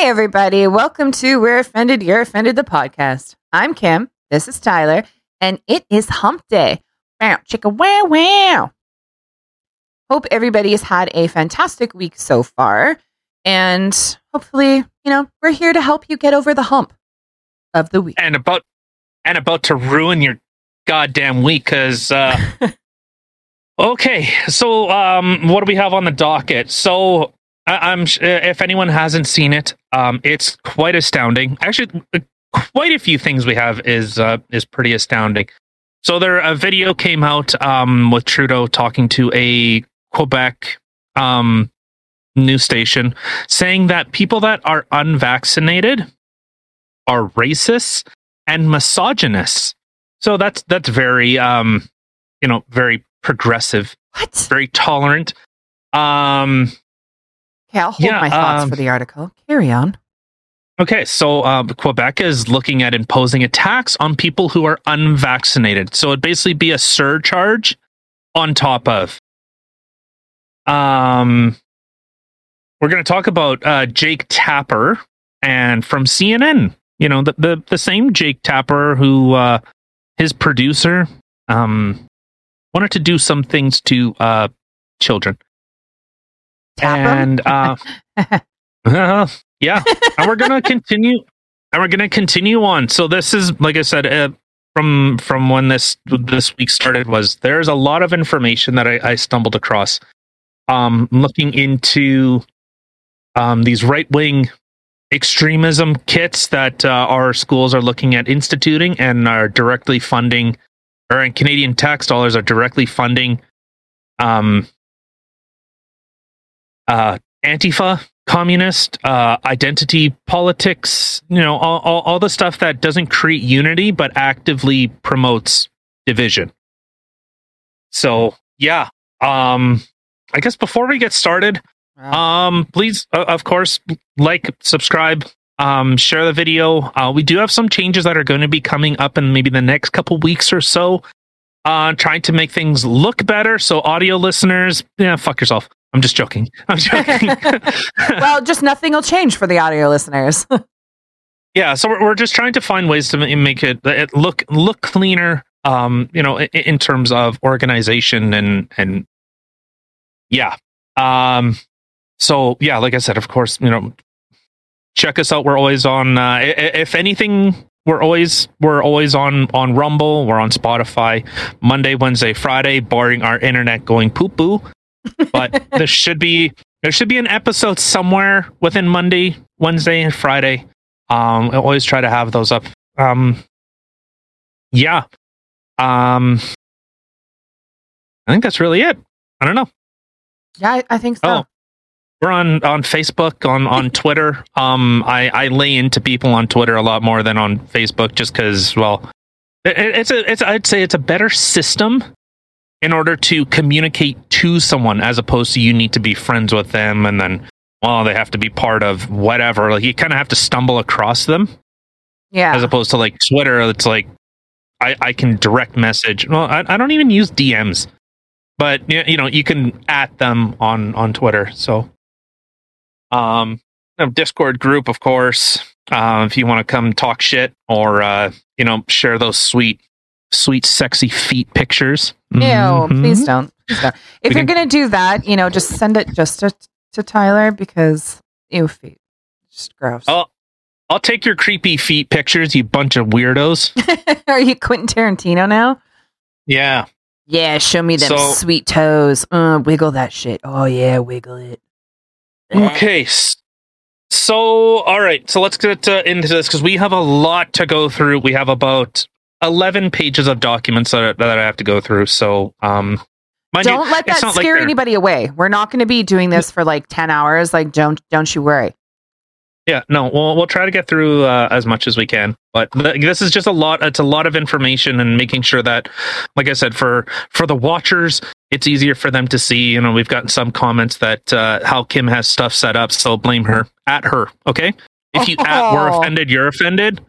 Hey, everybody. Welcome to We're Offended, You're Offended, the podcast. I'm Kim. This is Tyler. And it is hump day. Wow, chicka wow wow. Hope everybody has had a fantastic week so far. And hopefully, you know, we're here to help you get over the hump of the week. and about and about to ruin your goddamn week because uh okay so um what do we have on the docket so I, i'm uh, if anyone hasn't seen it um it's quite astounding actually uh, quite a few things we have is uh is pretty astounding so there a video came out um with trudeau talking to a quebec um news station saying that people that are unvaccinated are racists and misogynists. So that's that's very um you know very progressive, What? very tolerant. Um Okay, I'll hold Yeah, my thoughts um, for the article. Carry on. okay, so uh, Quebec is looking at imposing a tax on people who are unvaccinated. So it'd basically be a surcharge on top of. Um we're going to talk about uh, Jake Tapper and from CNN. You know, the the, the same Jake Tapper who uh, his producer um, wanted to do some things to uh, children. Tap and uh, uh, yeah, and we're gonna continue, and we're gonna continue on. So this is, like I said, uh, from from when this this week started was there's a lot of information that I, I stumbled across. Um, looking into um these right wing extremism kits that uh, our schools are looking at instituting and are directly funding, or in Canadian tax dollars are directly funding, um, uh, Antifa, communist, uh, identity politics, you know, all, all, all the stuff that doesn't create unity but actively promotes division. So, yeah. Um, I guess before we get started, Wow. um, please, uh, of course, like, subscribe, um, share the video. Uh, we do have some changes that are going to be coming up in maybe the next couple weeks or so. Uh, trying to make things look better. So, audio listeners, yeah, fuck yourself. I'm just joking. I'm joking. well, just nothing will change for the audio listeners. yeah, so we're, we're just trying to find ways to make it, it look look cleaner. Um, you know, in, in terms of organization and and yeah. Um, so yeah, like I said, of course, you know, check us out. We're always on. Uh, if anything, we're always we're always on on Rumble. We're on Spotify Monday, Wednesday, Friday, barring our internet going poo poo. But there should be there should be an episode somewhere within Monday, Wednesday, and Friday. Um, I always try to have those up. Um, yeah. Um, I think that's really it. I don't know. yeah, I, I think so. Oh. We're on on Facebook, on on Twitter. Um, I I lay into people on Twitter a lot more than on Facebook, just because. Well, it, it's a it's I'd say it's a better system in order to communicate to someone, as opposed to you need to be friends with them and then well they have to be part of whatever. Like you kind of have to stumble across them, yeah. as opposed to like Twitter. It's like I I can direct message. Well, I I don't even use DMs, but you know you can at them on on Twitter. So um, a Discord group, of course. Uh, if you want to come talk shit or uh, you know share those sweet, sweet, sexy feet pictures. Ew, Mhm. please don't. Please don't. If We you're can- going to do that, you know, just send it just to, to Tyler because ew, feet. Just gross. Oh. I'll take your creepy feet pictures, you bunch of weirdos. Are you Quentin Tarantino now? Yeah. Yeah, show me them So- sweet toes. Uh, wiggle that shit. Oh, yeah, wiggle it. Okay. So, all right. So let's get uh, into this because we have a lot to go through. We have about 11 pages of documents that, that I have to go through. So, um, Don't let that not like scare anybody away. We're not going to be doing this for like 10 hours. Like, don't, don't you worry. Yeah, no, we'll we'll try to get through uh, as much as we can. But th- this is just a lot. It's a lot of information, and making sure that, like I said, for for the watchers, it's easier for them to see. You know, we've gotten some comments that uh, how Kim has stuff set up, so blame her at her. Okay, if you at we're Oh. offended, you're offended.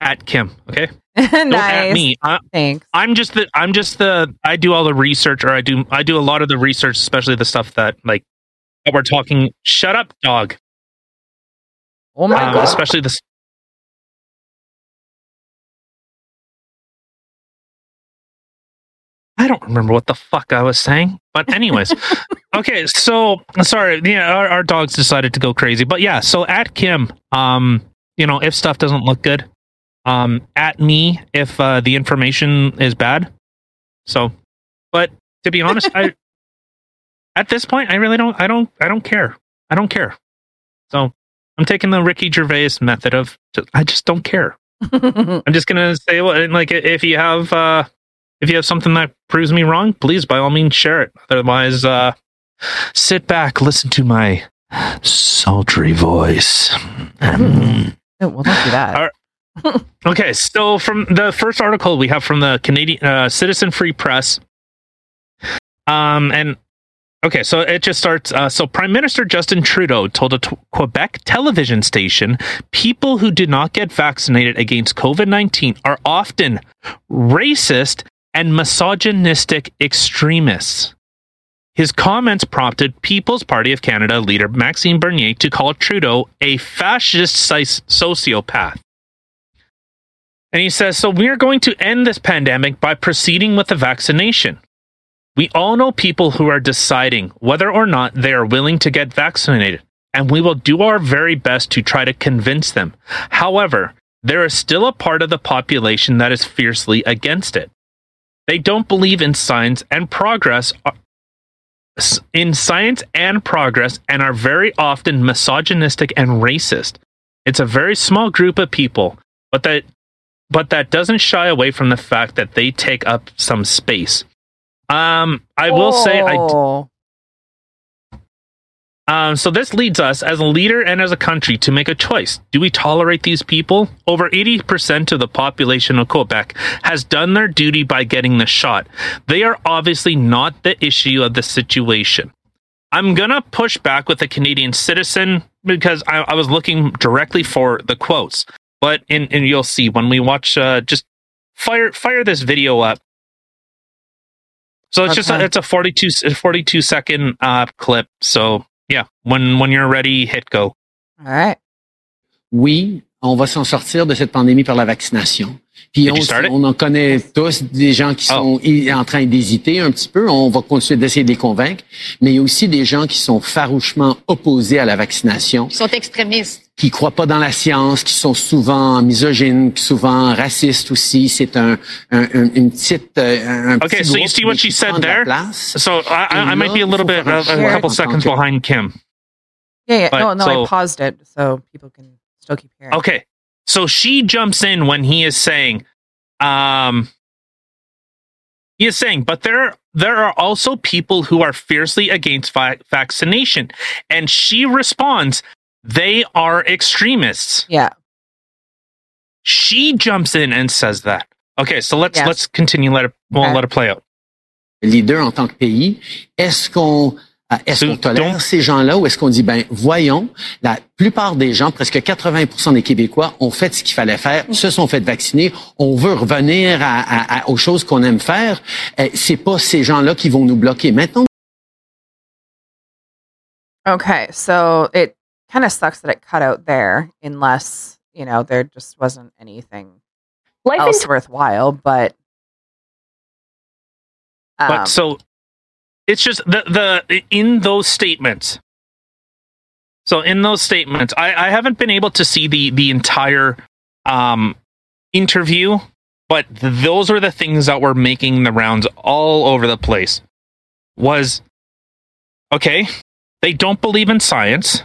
At Kim, okay. Don't at me. I, Thanks. I'm just the I'm just the I do all the research, or I do I do a lot of the research, especially the stuff that like that we're talking. Shut up, dog. Oh my um, god. especially this. I don't remember what the fuck I was saying, but anyways, okay. So sorry, yeah, our, our dogs decided to go crazy, but yeah. So at Kim, um, you know, if stuff doesn't look good, um, at me if uh, the information is bad. So, but to be honest, I at this point, I really don't, I don't, I don't care. I don't care. So I'm taking the Ricky Gervais method of just, I just don't care. I'm just gonna say, well, like if you have uh, if you have something that proves me wrong, please by all means share it. Otherwise, uh, sit back, listen to my sultry voice. Oh, well, don't do that. All Okay, so from the first article we have from the Canadian uh, Citizen Free Press, um, and okay, so it just starts. Uh, so Prime Minister Justin Trudeau told a t- Quebec television station, people who do not get vaccinated against COVID nineteen are often racist and misogynistic extremists. His comments prompted People's Party of Canada leader Maxime Bernier to call Trudeau a fascist sociopath. And he says, So we are going to end this pandemic by proceeding with the vaccination. We all know people who are deciding whether or not they are willing to get vaccinated, and we will do our very best to try to convince them. However, there is still a part of the population that is fiercely against it. They don't believe in science and progress uh, in science and progress and are very often misogynistic and racist. It's a very small group of people, but that but that doesn't shy away from the fact that they take up some space. Um, I will say I Oh. um, so this leads us as a leader and as a country to make a choice. Do we tolerate these people? Over 80% of the population of Quebec has done their duty by getting the shot. They are obviously not the issue of the situation. I'm going to push back with a Canadian citizen because I, I was looking directly for the quotes. But in, and you'll see when we watch, uh, just fire, fire this video up. So it's just a, it's a 42, s- 42 second uh, clip. So yeah, when when you're ready, hit go. All right. oui, on va s'en sortir de cette pandémie par la vaccination. Puis on, on en connaît tous des gens qui Oh. sont i- en train d'hésiter un petit peu. On va continuer d'essayer de les convaincre. Mais il y a aussi des gens qui sont farouchement opposés à la vaccination, Ils sont extrémistes. qui croient pas dans la science, qui sont souvent misogynes, qui sont souvent racistes aussi. C'est un, un, un- une petite, euh, un Okay, petit so you groupe see what qui she said prend de la there? place. So I, I, I might be a little bit a, a couple seconds behind Kim. Yeah, yeah. But, no, no, so- I paused it so people can still keep hearing. Okay, so she jumps in when he is saying, um, he is saying, but there there are also people who are fiercely against vi- vaccination, and she responds, they are extremists. Yeah. She jumps in and says that. Okay, so let's Yes. let's continue. Let it we'll Okay. let it play out. leader en tant que pays, est-ce qu'on est-ce So qu'on tolère ces gens-là ou est-ce qu'on dit ben voyons, la plupart des gens, presque 80% des Québécois ont fait ce qu'il fallait faire, se sont fait vacciner, on veut revenir à, à- à- aux choses qu'on aime faire, euh, c'est pas ces gens-là qui vont nous bloquer. Maintenant, Okay, so it kind of sucks that it cut out there, unless you know there just wasn't anything Life else worthwhile. But, um, But so it's just the the in those statements. So in those statements, I, I haven't been able to see the the entire um interview, but those are the things that were making the rounds all over the place. Was okay, they don't believe in science.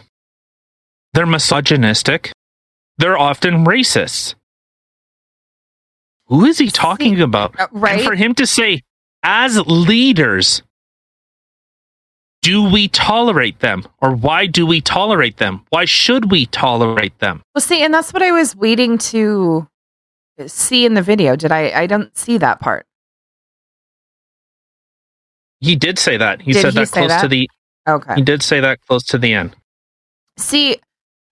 They're misogynistic. They're often racists. Who is he talking about? uh, right? And for him to say, as leaders, do we tolerate them? Or why do we tolerate them? Why should we tolerate them? well, see, and that's what I was waiting to see in the video. Did I? I don't see that part. He did say that. He Did said he that close to the Okay. he did say that close to the end. See,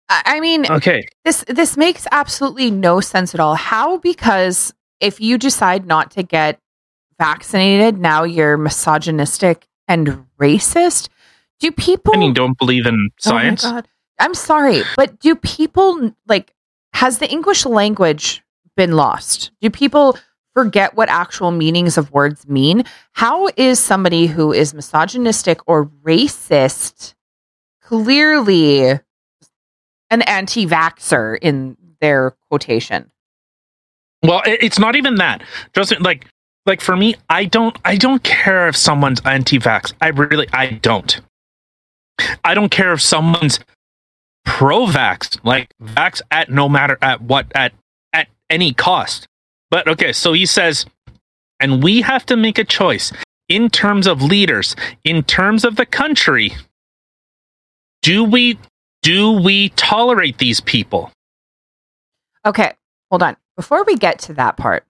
I I mean, Okay. this this makes absolutely no sense at all. How? Because if you decide not to get vaccinated, now you're misogynistic and racist. Do people? I mean, don't believe in Oh science? God. I'm sorry, but do people like has the English language been lost? Do people forget what actual meanings of words mean? How is somebody who is misogynistic or racist clearly an anti-vaxer in their quotation? Well, it's not even that. Just like like for me, I don't I don't care if someone's anti-vax. I really I don't. I don't care if someone's pro-vax, like vax at no matter at what at at any cost. But okay, so he says, and we have to make a choice in terms of leaders, in terms of the country. Do we do we tolerate these people? Okay, hold on. Before we get to that part,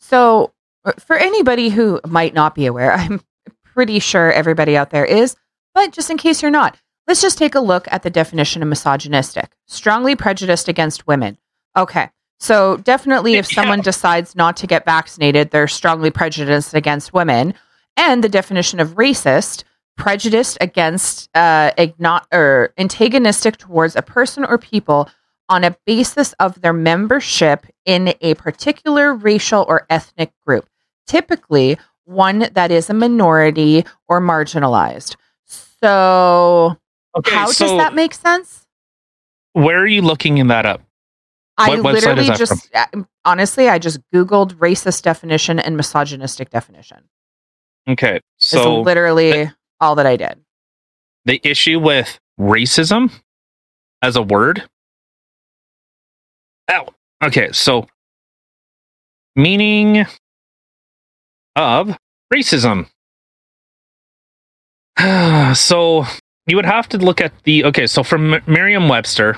so for anybody who might not be aware, I'm pretty sure everybody out there is, but just in case you're not, let's just take a look at the definition of misogynistic strongly prejudiced against women. Okay, so definitely if someone decides not to get vaccinated, they're strongly prejudiced against women. And the definition of racist, prejudiced against, uh, igno- or antagonistic towards a person or people on a basis of their membership in a particular racial or ethnic group, typically one that is a minority or marginalized. So, Okay, how so does that make sense? where are you looking in that up? I What is literally just, uh, honestly, I just Googled racist definition and misogynistic definition. Okay, It's so literally all that I did. the issue with racism as a word. Oh, okay. So, meaning of racism. so, you would have to look at the. Okay, so from M- Merriam Webster.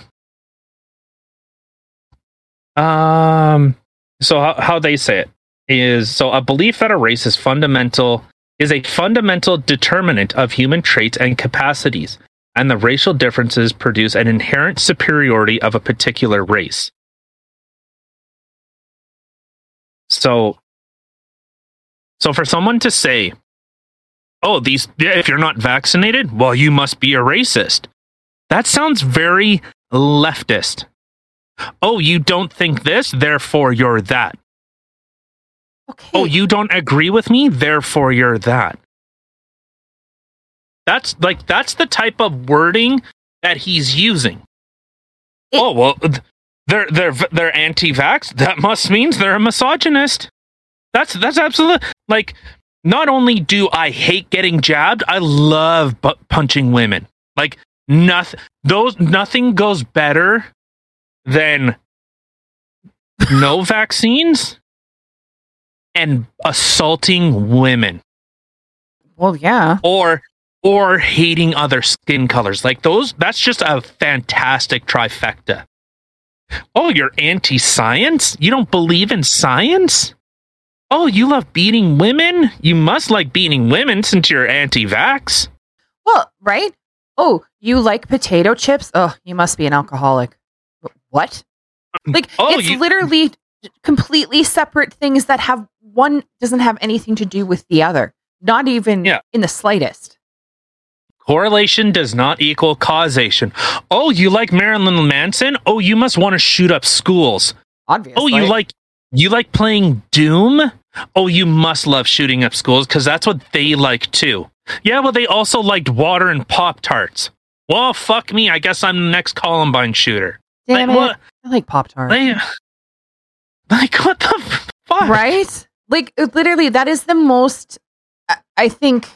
Um, so how, how they say it is so a belief that a race is fundamental is a fundamental determinant of human traits and capacities, and the racial differences produce an inherent superiority of a particular race. So, so for someone to say, "Oh, these if you're not vaccinated, well, you must be a racist," that sounds very leftist. Oh, you don't think this, therefore you're that. Okay. Oh, you don't agree with me, therefore you're that. That's like that's the type of wording that he's using. It- oh well, th- they're they're they're anti-vax. That must means they're a misogynist. That's that's absolute. Like, not only do I hate getting jabbed, I love bu- punching women. Like nothing. Those nothing goes better than no vaccines and assaulting women well, yeah. or or hating other skin colors like those that's just a fantastic trifecta oh you're anti-science you don't believe in science oh you love beating women you must like beating women since you're anti-vax Well, right? Oh, you like potato chips? Oh, you must be an alcoholic. What? Mm, like Oh, it's you- literally completely separate things that have one doesn't have anything to do with the other. Not even Yeah. in the slightest. correlation does not equal causation oh you like marilyn manson oh you must want to shoot up schools Obviously. Oh, you like you like playing Doom? Oh, you must love shooting up schools because that's what they like too. Yeah, well, they also liked water and Pop Tarts. Well, fuck me. I guess I'm the next Columbine shooter. Damn like, it. what? I like Pop Tarts. Like, like, what the fuck? right? Like literally, that is the most I- think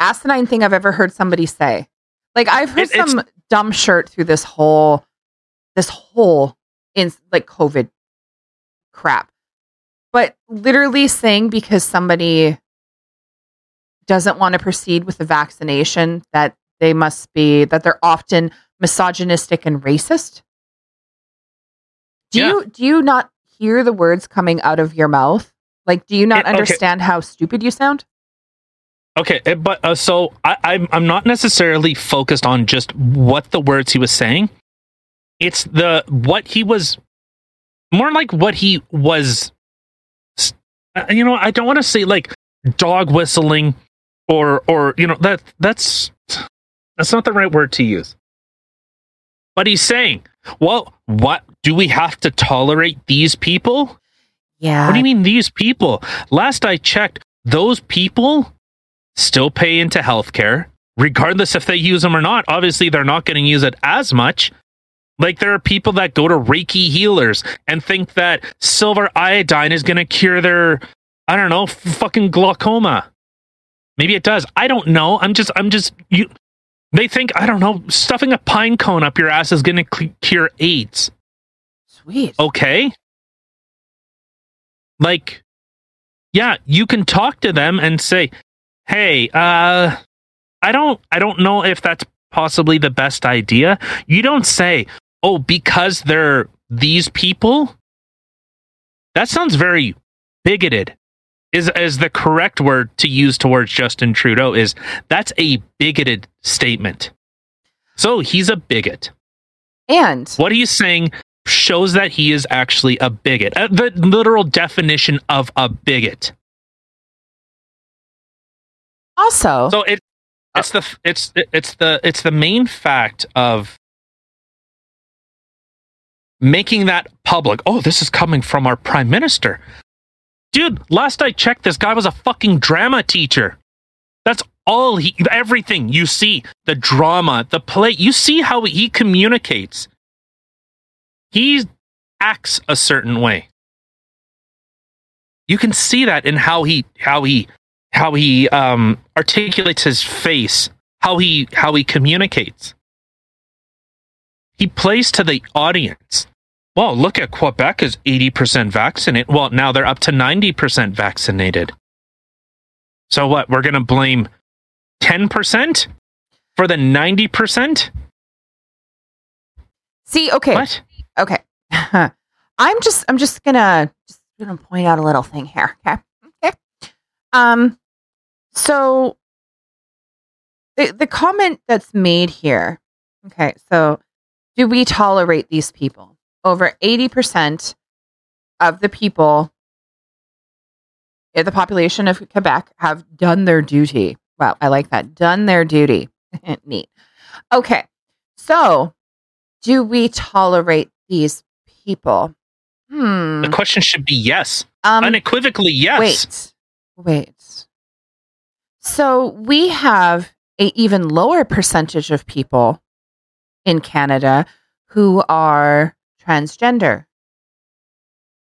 asinine thing I've ever heard somebody say. Like I've heard It- some dumb shirt through this whole this whole in like COVID crap. But literally saying because somebody doesn't want to proceed with the vaccination that they must be that they're often misogynistic and racist. Do Yeah. you do you not hear the words coming out of your mouth? Like do you not It- okay. understand how stupid you sound? Okay, eh, but uh, so I, I'm I'm not necessarily focused on just what the words he was saying. It's the what he was more like what he was. Uh, You know, I don't want to say like dog whistling or or you know that that's that's not the right word to use. But he's saying, well, what do we have to tolerate these people? Yeah. What do you mean these people? Last I checked, those people still pay into healthcare, regardless if they use them or not. Obviously, they're not going to use it as much. Like there are people that go to Reiki healers and think that silver iodine is going to cure their, I don't know, fucking glaucoma. Maybe it does. I don't know. I'm just, I'm just, you, they think, I don't know, stuffing a pine cone up your ass is going to cure AIDS. Sweet. Okay. Like, yeah, you can talk to them and say, hey, uh, I don't, I don't know if that's possibly the best idea. You don't say, oh, because they're these people. That sounds very bigoted. Is is the correct word to use towards Justin Trudeau? Is that's a bigoted statement. So he's a bigot. And What he's saying shows that he is actually a bigot. Uh, the literal definition of a bigot. also, So it it's the it's it's the it's the main fact of making that public. Oh, this is coming from our prime minister. Dude, last I checked this guy was a fucking drama teacher. That's all he everything you see, the drama, the play, you see how he communicates. He acts a certain way. You can see that in how he how he how he um, articulates his face, how he how he communicates. He plays to the audience. Well, look at Quebec is eighty percent vaccinated. Well, now they're up to ninety percent vaccinated. So what? We're gonna blame ten percent for the ninety percent? see, okay, What? okay. I'm just, I'm just gonna, just gonna point out a little thing here. Okay. Okay. Um, so the the comment that's made here. Okay, so do we tolerate these people? Over eighty percent of the people in the population of Quebec have done their duty. Wow, I like that. Done their duty. Neat. Okay, so do we tolerate these people? Hmm. The question should be yes. Um, Unequivocally yes. Wait, wait. So we have a even lower percentage of people in Canada who are transgender.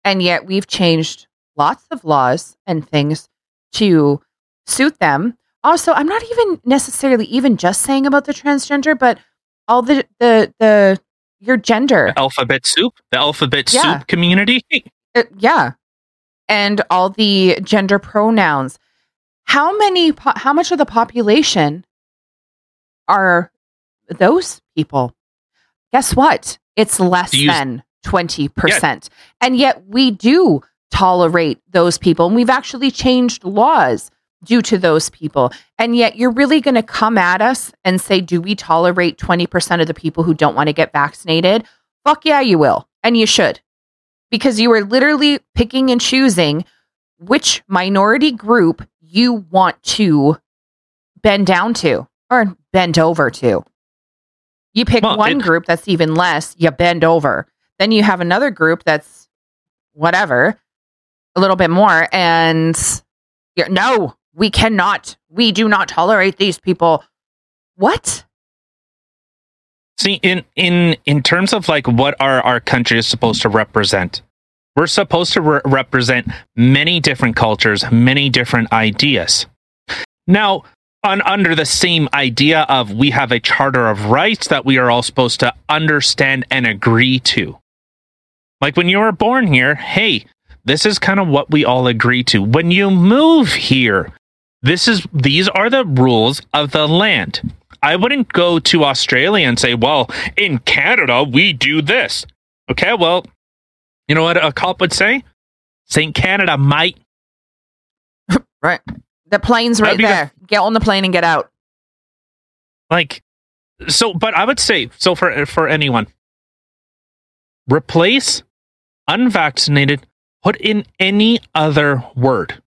And yet we've changed lots of laws and things to suit them. Also, I'm not even necessarily even just saying about the transgender, but all the the the your gender. Alphabet soup, the alphabet Yeah. soup community. Uh, yeah. And all the gender pronouns. How many, po- how much of the population are those people? Guess what? It's less you- than 20%. And yet we do tolerate those people. And we've actually changed laws due to those people. And yet you're really going to come at us and say, do we tolerate 20% of the people who don't want to get vaccinated? Fuck yeah, you will. And you should because you are literally picking and choosing which minority group you want to bend down to or bend over to. You pick Well, one it- group that's even less, you bend over. Then you have another group that's whatever, a little bit more. And no, we cannot. We do not tolerate these people. What? See, in in in terms of like what our our country is supposed to represent, we're supposed to re- represent many different cultures, many different ideas. Now, on under the same idea of we have a charter of rights that we are all supposed to understand and agree to. Like when you were born here, hey, this is kind of what we all agree to. When you move here, this is these are the rules of the land. I wouldn't go to Australia and say, well, in Canada, we do this. Okay, well, you know what a cop would say? St. Canada, mate. Right. The plane's right there. Get on the plane and get out. Like, so, but I would say, so for, for anyone, replace unvaccinated, put in any other word,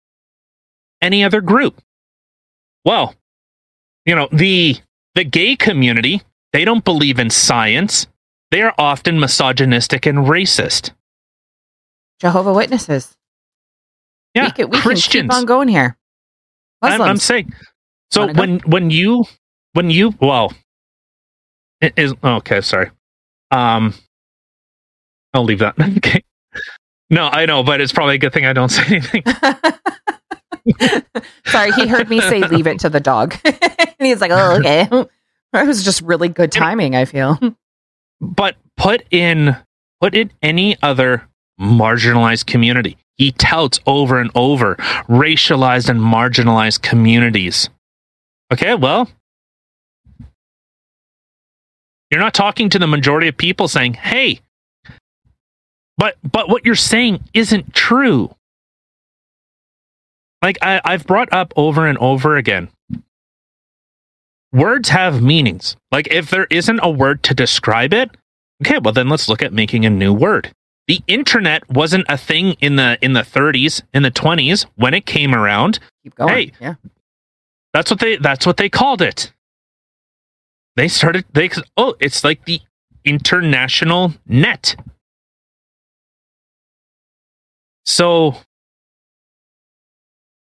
any other group. Well, you know, the, the gay community, they don't believe in science. they are often misogynistic and racist. Jehovah Witnesses. Yeah, we can, we Christians. can keep on going here. I'm, I'm saying. So when when you when you well, it is okay. Sorry. Um, I'll leave that. okay. No, I know, but it's probably a good thing I don't say anything. Sorry, he heard me say leave it to the dog. and he's like, oh, okay. That was just really good timing, I feel. but put in put in any other marginalized community. He touts over and over racialized and marginalized communities. Okay, well, you're not talking to the majority of people saying, "Hey, but but what you're saying isn't true." Like I, I've brought up over and over again. Words have meanings. Like if there isn't a word to describe it, okay, well then let's look at making a new word. The internet wasn't a thing in the in the 30s, in the 20s when it came around. Keep going. Hey. yeah. That's what they that's what they called it. They started they oh, it's like the international net. So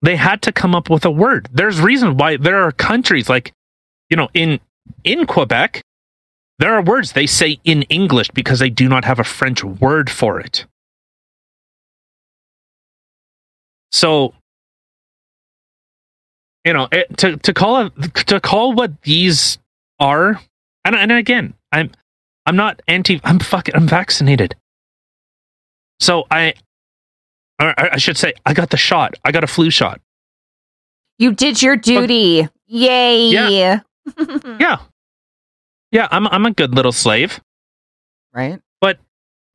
they had to come up with a word. There's reason why there are countries like you know in in Quebec there are words they say in English because they do not have a French word for it. So you know it, to to call it to call what these are and, and again i'm i'm not anti i'm fucking i'm vaccinated so i or i should say i got the shot i got a flu shot You did your duty. Yay. Yeah. yeah yeah i'm i'm a good little slave Right? but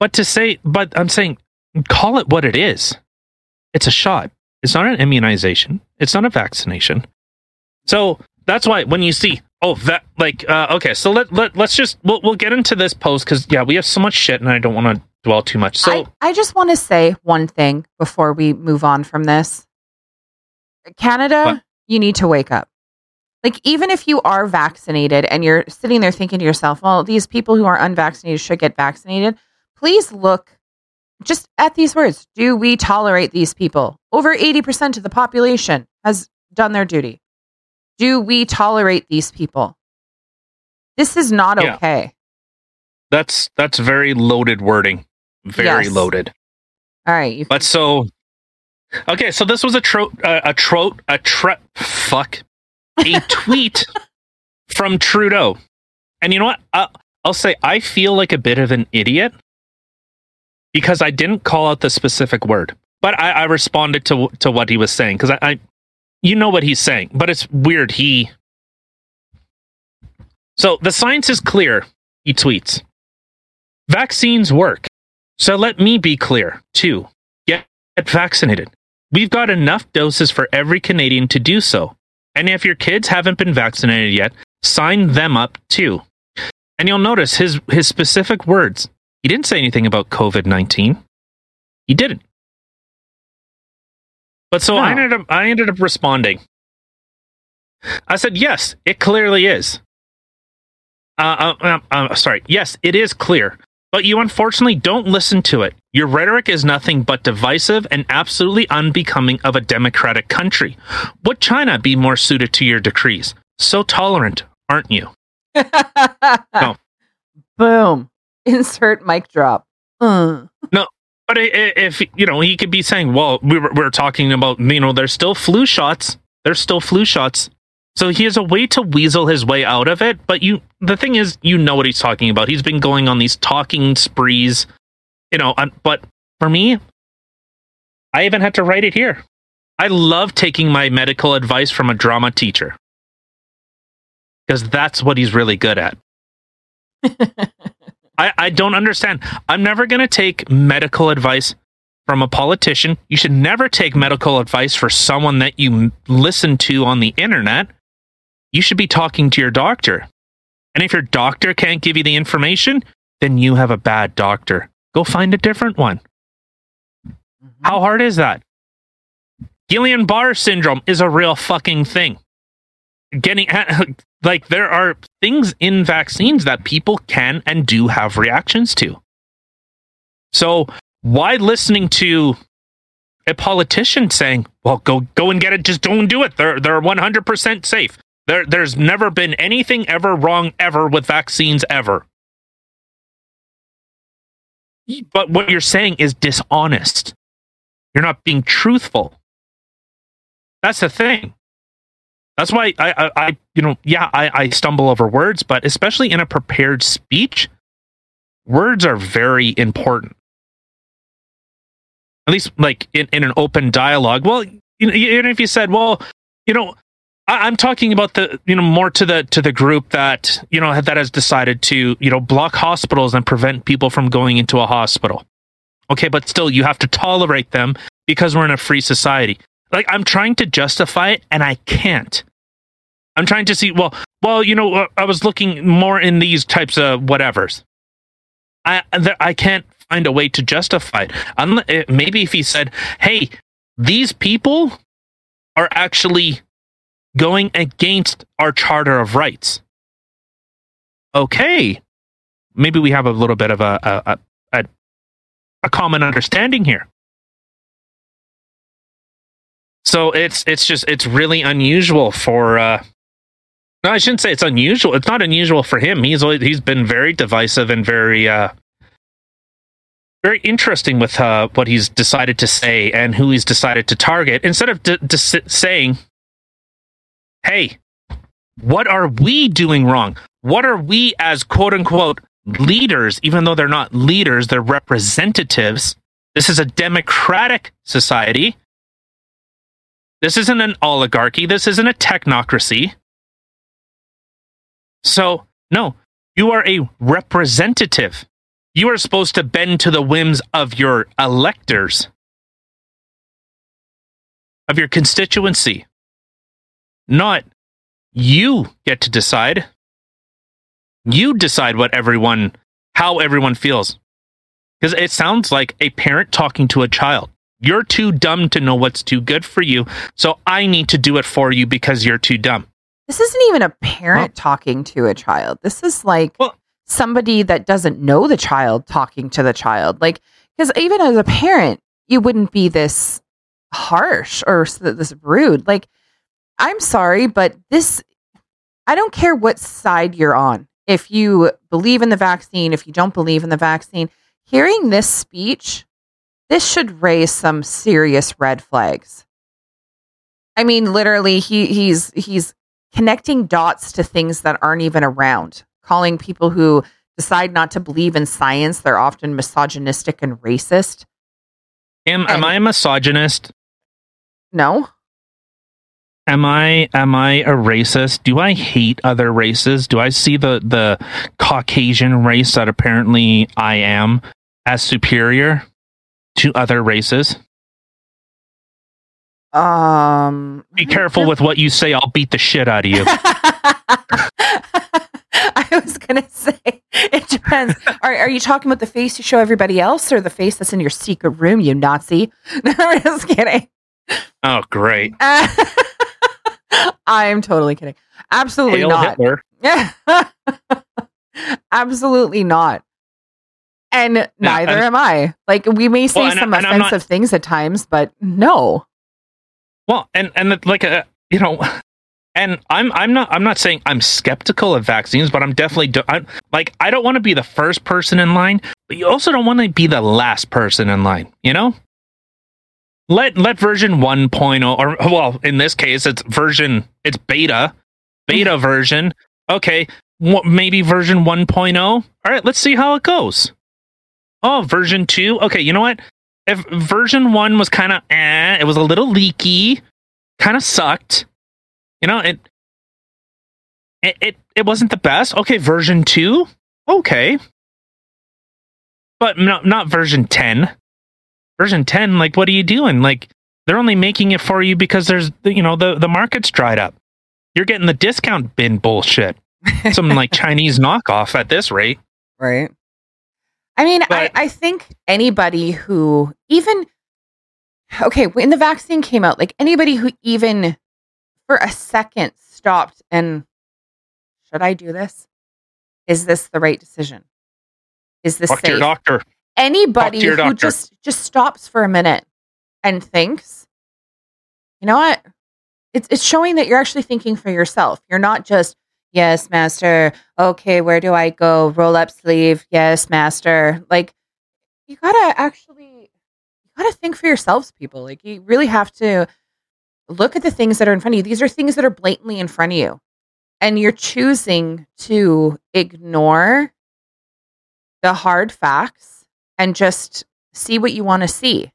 but to say but i'm saying call it what it is it's a shot it's not an immunization it's not a vaccination so that's why when you see oh that like uh, okay so let, let let's just we'll, we'll get into this post because yeah we have so much shit and i don't want to dwell too much so I, I just want to say one thing before we move on from this. Canada, What? you need to wake up. Like, even if you are vaccinated and you're sitting there thinking to yourself, well, these people who are unvaccinated should get vaccinated, please look just at these words. Do we tolerate these people? Over 80% of the population has done their duty. Do we tolerate these people? This is not Yeah. okay. that's that's very loaded wording very Yes. loaded All right. You but so okay so this was a tro uh, a trote a tre fuck a tweet from trudeau. And you know what? I'll, I'll say i feel like a bit of an idiot because i didn't call out the specific word but i, I responded to to what he was saying because I, I you know what he's saying but it's weird. He so the science is clear he tweets. Vaccines work. So let me be clear too. Get vaccinated. We've got enough doses for every canadian to do so and if your kids haven't been vaccinated yet sign them up too. And you'll notice his his specific words. He didn't say anything about covid-19 he didn't. But so i ended up i ended up responding. I said yes it clearly is. Uh, uh, uh, uh, sorry. Yes it is clear but you unfortunately don't listen to it. Your rhetoric is nothing but divisive and absolutely unbecoming of a democratic country. Would China be more suited to your decrees? So tolerant, aren't you? No. Boom. Insert mic drop. Uh. But i- i- if you know, he could be saying, "Well, we were, we were talking about you know, there's still flu shots. There's still flu shots." So he has a way to weasel his way out of it. But you, the thing is, you know what he's talking about. He's been going on these talking sprees, you know. But for me, I even had to write it here. I love taking my medical advice from a drama teacher because that's what he's really good at. I, I don't understand. I'm never going to take medical advice from a politician. You should never take medical advice for someone that you listen to on the internet. You should be talking to your doctor. And if your doctor can't give you the information, then you have a bad doctor. Go find a different one. Mm-hmm. How hard is that? Guillain Barré syndrome is a real fucking thing. Getting like there are things in vaccines that people can and do have reactions to. So why listening to a politician saying, "Well, go go and get it. Just don't do it. They're they're 100% safe." There there's never been anything ever wrong ever with vaccines ever. But what you're saying is dishonest. You're not being truthful. That's the thing. That's why I, I, I you know, yeah, I, I stumble over words, but especially in a prepared speech, words are very important. At least, like in, in an open dialogue. Well, you know, even if you said, well, you know, I, I'm talking about the, you know, more to the to the group that you know that has decided to, you know, block hospitals and prevent people from going into a hospital. Okay, but still, you have to tolerate them because we're in a free society. Like i'm trying to justify it and i can't. I'm trying to see well well you know uh, i was looking more in these types of whatevers. I i can't find a way to justify it. Eh, maybe if he said hey these people are actually going against our charter of rights okay maybe we have a little bit of a a, a, a common understanding here so it's it's just it's really unusual for uh no, I shouldn't say it's unusual. It's not unusual for him. He's always, he's been very divisive and very uh very interesting with uh what he's decided to say and who he's decided to target instead of d- saying hey what are we doing wrong what are we as quote unquote leaders even though they're not leaders they're representatives this is a democratic society this isn't an oligarchy. This isn't a technocracy. So, no, you are a representative. You are supposed to bend to the whims of your electors, of your constituency. Not you get to decide. You decide what everyone, how everyone feels. Because it sounds like a parent talking to a child. You're too dumb to know what's too good for you. So I need to do it for you because you're too dumb. This isn't even a parent well, talking to a child. This is like well, somebody that doesn't know the child talking to the child. Like, because even as a parent, you wouldn't be this harsh or this rude. Like, I'm sorry, but this, I don't care what side you're on. If you believe in the vaccine, if you don't believe in the vaccine, hearing this speech this should raise some serious red flags. I mean, literally, he he's he's connecting dots to things that aren't even around, calling people who decide not to believe in science they're often misogynistic and racist. Am and, am I a misogynist? No. Am I am I a racist? Do I hate other races? Do I see the the Caucasian race that apparently I am as superior? to other races? Um, be careful with what you say. I'll beat the shit out of you. I was gonna say it depends. Are, are you talking about the face you show everybody else, or the face that's in your secret room, you Nazi? No, I'm just kidding. Oh, great! I'm totally kidding. Absolutely Hail not. Hitler. Absolutely not and yeah, neither and, am I. Like we may say well, some and, offensive not, things at times, but no. Well, and and like a uh, you know, and I'm I'm not I'm not saying I'm skeptical of vaccines, but I'm definitely do, I'm, like I don't want to be the first person in line, but you also don't want to be the last person in line. You know, let let version 1.0 or well in this case it's version it's beta beta mm-hmm. version okay maybe version 1.0 all right let's see how it goes oh, version two. Okay, you know what? If version one was kind of eh, it was a little leaky, kind of sucked. You know, it, it it it wasn't the best. Okay, version two. Okay, but not not version ten. Version ten, like, what are you doing? Like, they're only making it for you because there's you know the the market's dried up. You're getting the discount bin bullshit. Some like Chinese knockoff at this rate. Right. I mean, but, I, I think anybody who even okay, when the vaccine came out, like anybody who even for a second stopped and should I do this? Is this the right decision? Is this Talk to your safe? doctor. Anybody who doctor. just just stops for a minute and thinks, you know what? It's it's showing that you're actually thinking for yourself. You're not just yes, master. Okay, where do I go? Roll up sleeve. Yes, master. Like you gotta actually you gotta think for yourselves, people. Like you really have to look at the things that are in front of you. These are things that are blatantly in front of you. And you're choosing to ignore the hard facts and just see what you want to see.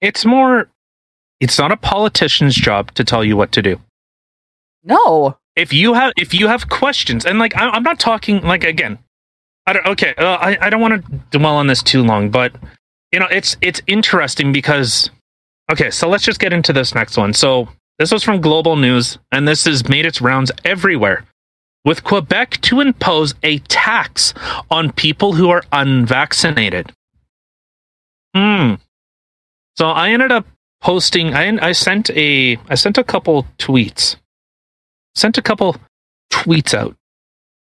It's more. It's not a politician's job to tell you what to do. No. If you have if you have questions, and like I, I'm not talking like again. I don't. Okay, uh, I I don't want to dwell on this too long, but you know it's it's interesting because okay, so let's just get into this next one. So this was from Global News, and this has made its rounds everywhere. With Quebec to impose a tax on people who are unvaccinated. Hmm. So I ended up posting. I I sent a I sent a couple tweets. Sent a couple tweets out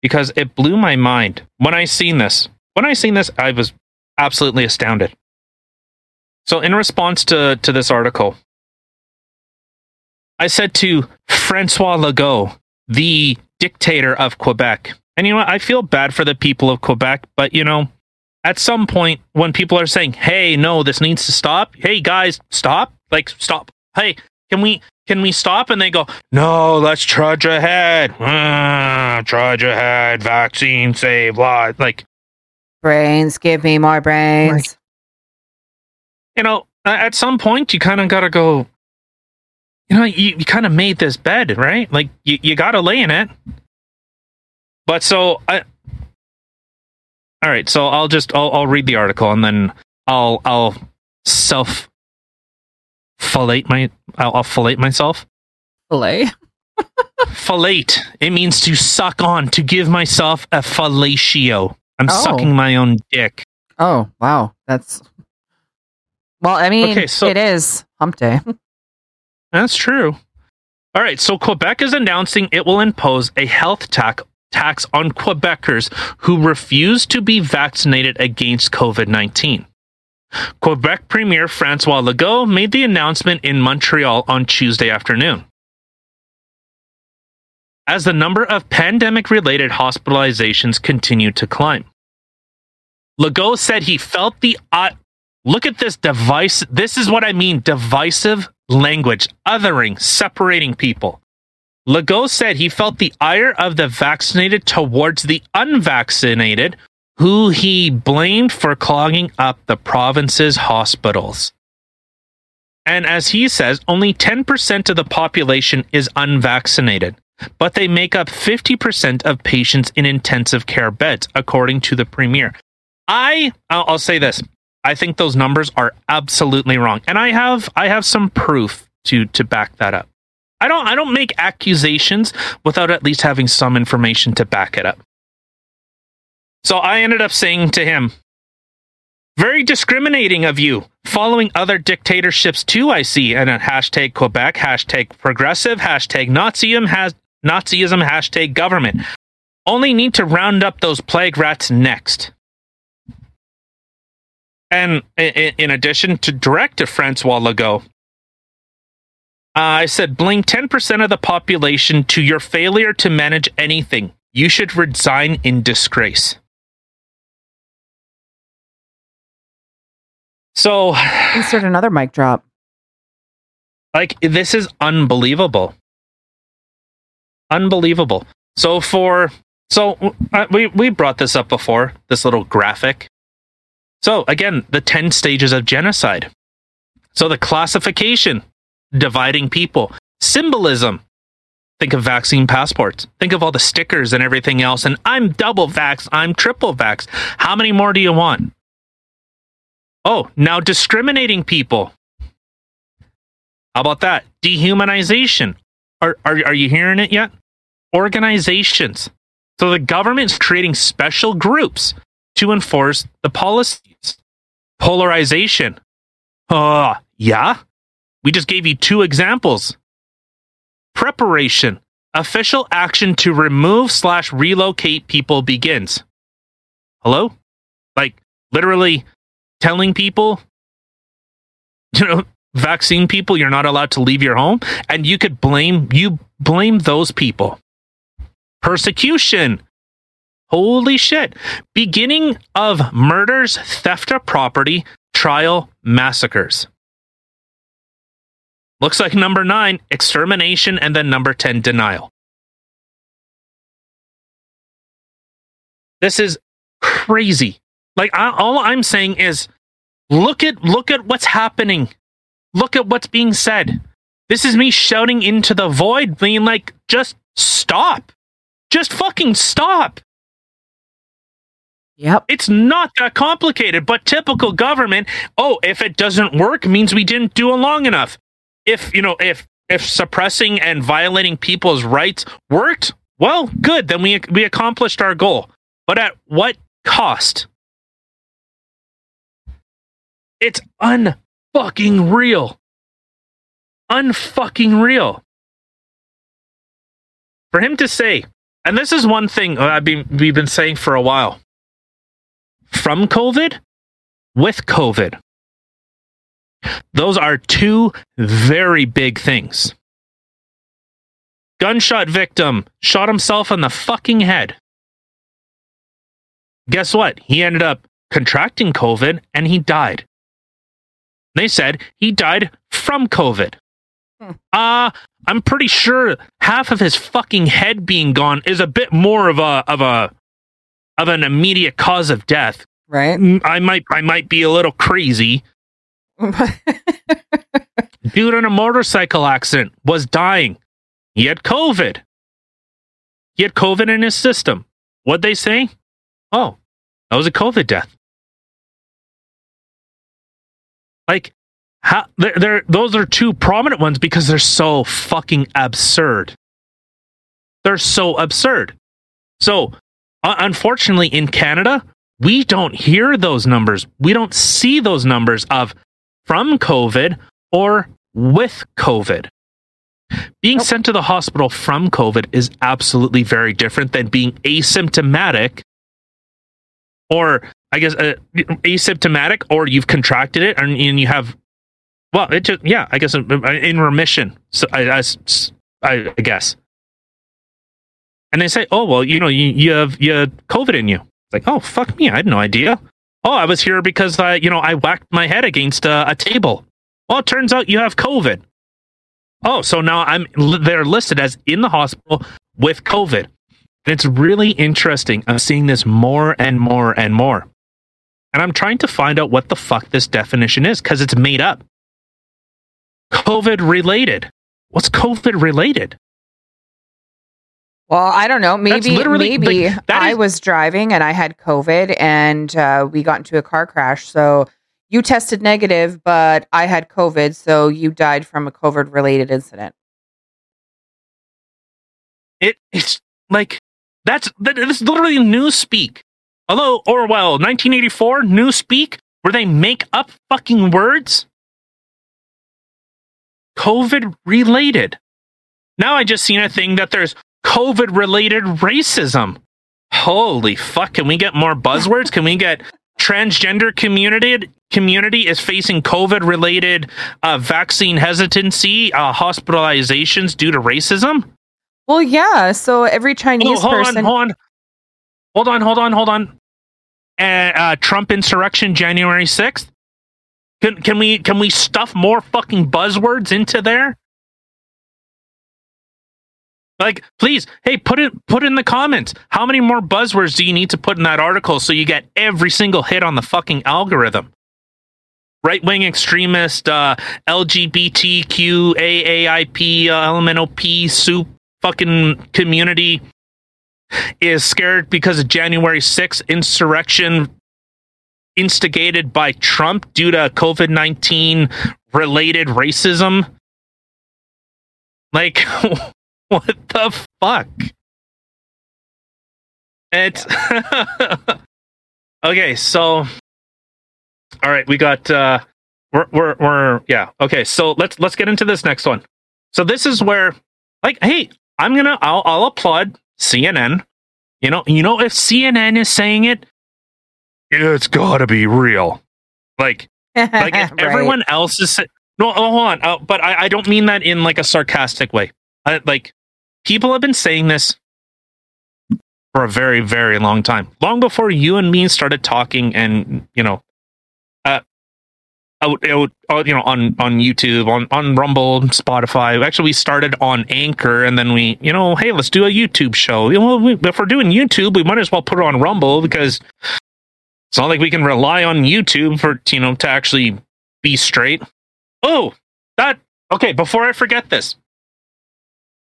because it blew my mind when I seen this. When I seen this, I was absolutely astounded. So in response to to this article, I said to Francois Legault, the dictator of Quebec, and you know what? I feel bad for the people of Quebec, but you know, at some point when people are saying, "Hey, no, this needs to stop." Hey, guys, stop! Like, stop! Hey, can we can we stop? And they go, "No, let's trudge ahead. Ah, trudge ahead. Vaccine save lives." Like, Brains, give me more brains. you know, at some point, you kind of got to go. You know, you, you kind of made this bed, right? Like, you, you got to lay in it. But so I. All right, so I'll just I'll I'll read the article and then I'll I'll self fillet my I'll, I'll fillet myself. Fillet. Fillet. It means to suck on, to give myself a fellatio. I'm Oh. sucking my own dick. Oh, wow. That's well, I mean, Okay, so- it is hump day. That's true. All right, so Quebec is announcing it will impose a health tax tax on Quebecers who refuse to be vaccinated against COVID 19. Quebec Premier Francois Legault made the announcement in Montreal on Tuesday afternoon. As the number of pandemic related hospitalizations continued to climb, Legault said he felt the. Uh, look at this device. This is what I mean divisive language, othering, separating people. Legault said he felt the ire of the vaccinated towards the unvaccinated, who he blamed for clogging up the province's hospitals. And as he says, only 10% of the population is unvaccinated, but they make up 50% of patients in intensive care beds, according to the premier. I, I'll I'll say this. I think those numbers are absolutely wrong, and I have I have some proof to to back that up. I don't I don't make accusations without at least having some information to back it up. So I ended up saying to him, "Very discriminating of you, following other dictatorships too. I see." And a hashtag Quebec, hashtag progressive, hashtag Nazism, has Nazism, hashtag government. Only need to round up those plague rats next. And in addition to direct to Francois Legault, uh, I said, blame 10% of the population to your failure to manage anything. You should resign in disgrace. So, Insert another mic drop. like, this is unbelievable. Unbelievable. So, for, so uh, we, we brought this up before, this little graphic. So, again, the 10 stages of genocide. So, the classification, dividing people, symbolism. Think of vaccine passports. Think of all the stickers and everything else. And I'm double vax, I'm triple vax. How many more do you want? Oh, now discriminating people. How about that? Dehumanization. Are, are, are you hearing it yet? Organizations. So the government's creating special groups to enforce the policies. Polarization. Uh, yeah. We just gave you two examples. Preparation. official action to remove slash relocate people begins. Hello? Like literally telling people, you know, vaccine people, you're not allowed to leave your home. And you could blame, you blame those people. Persecution. Holy shit. Beginning of murders, theft of property, trial, massacres. Looks like number nine, extermination, and then number 10, denial. This is crazy. Like I, all I'm saying is look at look at what's happening. Look at what's being said. This is me shouting into the void, being like, just stop. Just fucking stop. Yep. It's not that complicated, but typical government, oh, if it doesn't work means we didn't do it long enough. If, you know, if if suppressing and violating people's rights worked, well, good, then we we accomplished our goal. But at what cost? It's unfucking real. Unfucking real. For him to say, and this is one thing I've been we've been saying for a while. From COVID, with COVID. Those are two very big things. Gunshot victim shot himself in the fucking head. Guess what? He ended up contracting COVID and he died. They said he died from COVID. Hmm. Uh I'm pretty sure half of his fucking head being gone is a bit more of a of a of an immediate cause of death. Right. I might I might be a little crazy. Dude in a motorcycle accident was dying. He had COVID. He had COVID in his system. What'd they say? Oh, that was a COVID death. Like, how, they're, they're, those are two prominent ones because they're so fucking absurd. They're so absurd. So, uh, unfortunately, in Canada, we don't hear those numbers. We don't see those numbers of from COVID or with COVID. Being Nope. sent to the hospital from COVID is absolutely very different than being asymptomatic or I guess uh, asymptomatic or you've contracted it and, and you have well it just yeah I guess uh, in remission so I guess and they say oh well you know you, you have you have COVID in you it's like oh fuck me I had no idea oh I was here because I you know I whacked my head against a, a table well it turns out you have COVID oh so now I'm they're listed as in the hospital with COVID and it's really interesting. I'm seeing this more and more and more. And I'm trying to find out what the fuck this definition is because it's made up. COVID related. What's COVID related? Well, I don't know. Maybe maybe I is- was driving and I had COVID and uh, we got into a car crash. So you tested negative, but I had COVID, so you died from a COVID related incident. It it's like that's that is literally news speak. Hello, Orwell, 1984, news speak, where they make up fucking words. COVID related. Now I just seen a thing that there's COVID related racism. Holy fuck! Can we get more buzzwords? Can we get transgender community community is facing COVID related uh, vaccine hesitancy, uh, hospitalizations due to racism? Well, yeah. So every Oh, Chinese hold person. on, hold on, hold on, hold on, hold on. Uh, uh, Trump insurrection, January sixth. Can can we can we stuff more fucking buzzwords into there? Like, please, hey, put it put in the comments. How many more buzzwords do you need to put in that article so you get every single hit on the fucking algorithm? Right wing extremist, uh, LGBTQ, AAIP, uh, LMNOP, soup, fucking community is scared because of January 6th insurrection instigated by Trump due to COVID 19 related racism. Like, what the fuck? It's okay. So, all right, we got uh, we're we're we're yeah. Okay, so let's let's get into this next one. So this is where, like, hey, I'm gonna I'll, I'll applaud CNN. You know, you know if CNN is saying it, it's got to be real. Like like if Right. everyone else is no oh, hold on uh, but I, I don't mean that in like a sarcastic way I, like people have been saying this for a very very long time long before you and me started talking and you know uh out, out, you know on on youtube on on rumble spotify actually we started on anchor and then we you know hey let's do a youtube show you know we, if we're doing youtube we might as well put it on rumble because it's not like we can rely on YouTube for you know to actually be straight. Oh, that okay. Before I forget this,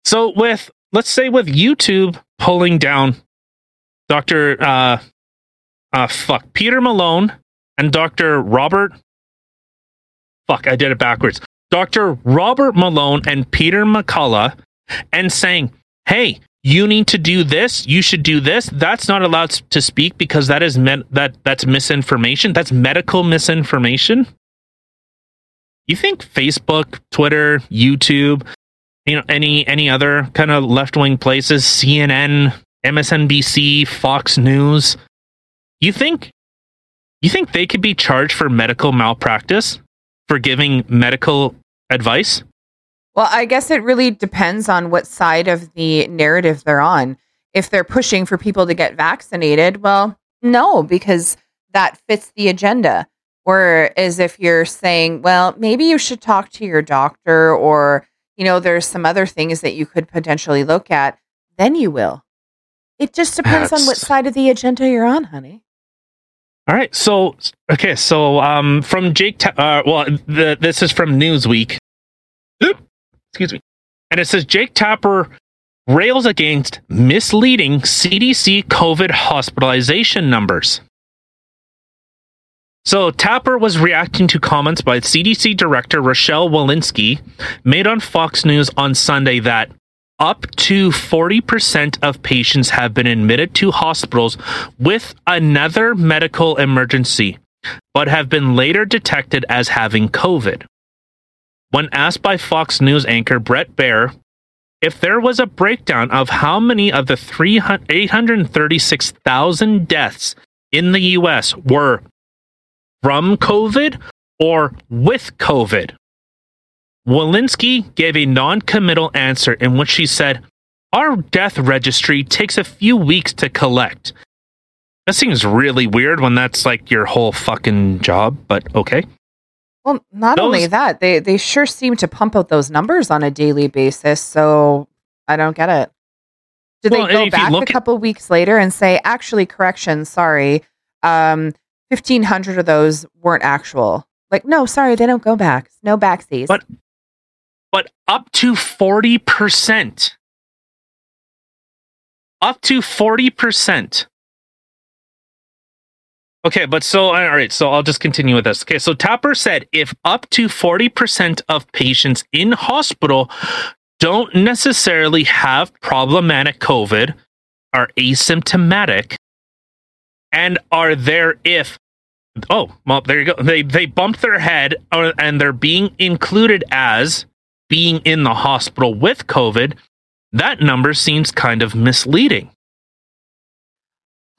so with let's say with YouTube pulling down Doctor uh uh fuck Peter Malone and Doctor Robert fuck I did it backwards. Doctor Robert Malone and Peter McCullough and saying, "Hey, you need to do this. You should do this." That's not allowed to speak because that is med- that that's misinformation. That's medical misinformation. You think Facebook, Twitter, YouTube, you know, any any other kind of left wing places, CNN, MSNBC, Fox News, you think you think they could be charged for medical malpractice for giving medical advice? Well, I guess it really depends on what side of the narrative they're on. If they're pushing for people to get vaccinated, well, no, because that fits the agenda. Whereas if you're saying, well, maybe you should talk to your doctor or, you know, there's some other things that you could potentially look at, then you will. It just depends on what side of the agenda you're on, honey. All right. So, okay. So, um, from Jake, Ta- uh, well, the, this is from Newsweek. Oop, excuse me. And it says Jake Tapper rails against misleading CDC COVID hospitalization numbers. So, Tapper was reacting to comments by CDC Director Rochelle Walensky made on Fox News on Sunday that up to 40% of patients have been admitted to hospitals with another medical emergency, but have been later detected as having COVID. When asked by Fox News anchor Bret Baier if there was a breakdown of how many of the 836,000 deaths in the US were from COVID or with COVID, Walensky gave a non committal answer in which she said, Our death registry takes a few weeks to collect. That seems really weird when that's like your whole fucking job, but okay. Well, not only that, they they sure seem to pump out those numbers on a daily basis. So I don't get it. Do Well, they go back a look at- couple weeks later and say, actually, correction, sorry, um, fifteen hundred of those weren't actual? Like, no, sorry, they don't go back. No backsies. But- But up to 40%. Up to 40%. Okay, but so, all right, so I'll just continue with this. Okay, so Tapper said if up to 40% of patients in hospital don't necessarily have problematic COVID, are asymptomatic, and are there if oh well there you go they they bumped their head uh, and they're being included as being in the hospital with covid that number seems kind of misleading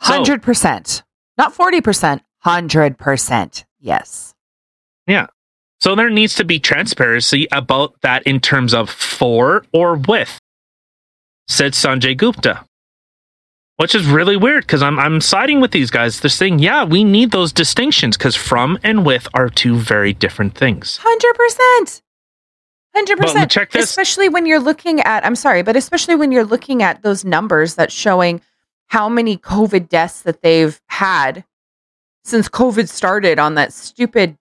hundred percent, not forty percent, hundred percent. Yes. Yeah. So there needs to be transparency about that in terms of for or with said sanjay gupta which is really weird because I'm, I'm siding with these guys they're saying yeah we need those distinctions because from and with are two very different things Hundred percent. Hundred percent. check this- Especially when you're looking at I'm sorry, but especially when you're looking at those numbers that's showing how many COVID deaths that they've had since COVID started on that stupid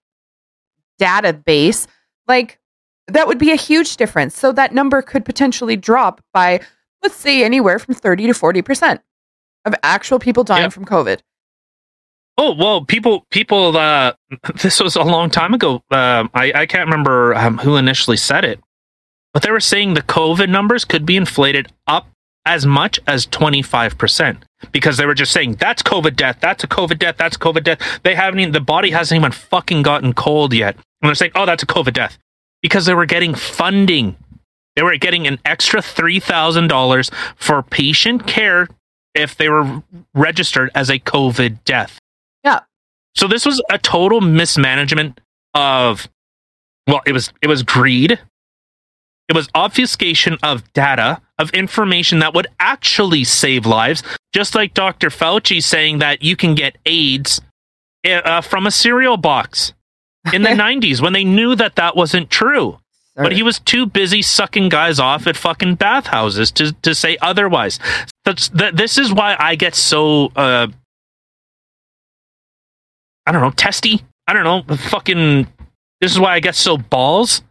database, like that would be a huge difference. So that number could potentially drop by let's say anywhere from 30 to 40% of actual people dying Yep. from COVID. Oh well, people, people. Uh, this was a long time ago. Um, I I can't remember um, who initially said it, but they were saying the COVID numbers could be inflated up as much as twenty five percent because they were just saying that's COVID death, that's a COVID death, that's COVID death. They haven't even the body hasn't even fucking gotten cold yet, and they're saying, oh, that's a COVID death because they were getting funding. they were getting an extra $3,000 for patient care if they were registered as a COVID death. Yeah. So this was a total mismanagement of well, it was it was greed. It was obfuscation of data, of information that would actually save lives, just like Dr. Fauci saying that you can get AIDS uh, from a cereal box in the 90s when they knew that that wasn't true. But he was too busy sucking guys off at fucking bathhouses to, to say otherwise. That's, that, this is why I get so, uh, I don't know, testy. I don't know, fucking. This is why I get so balls.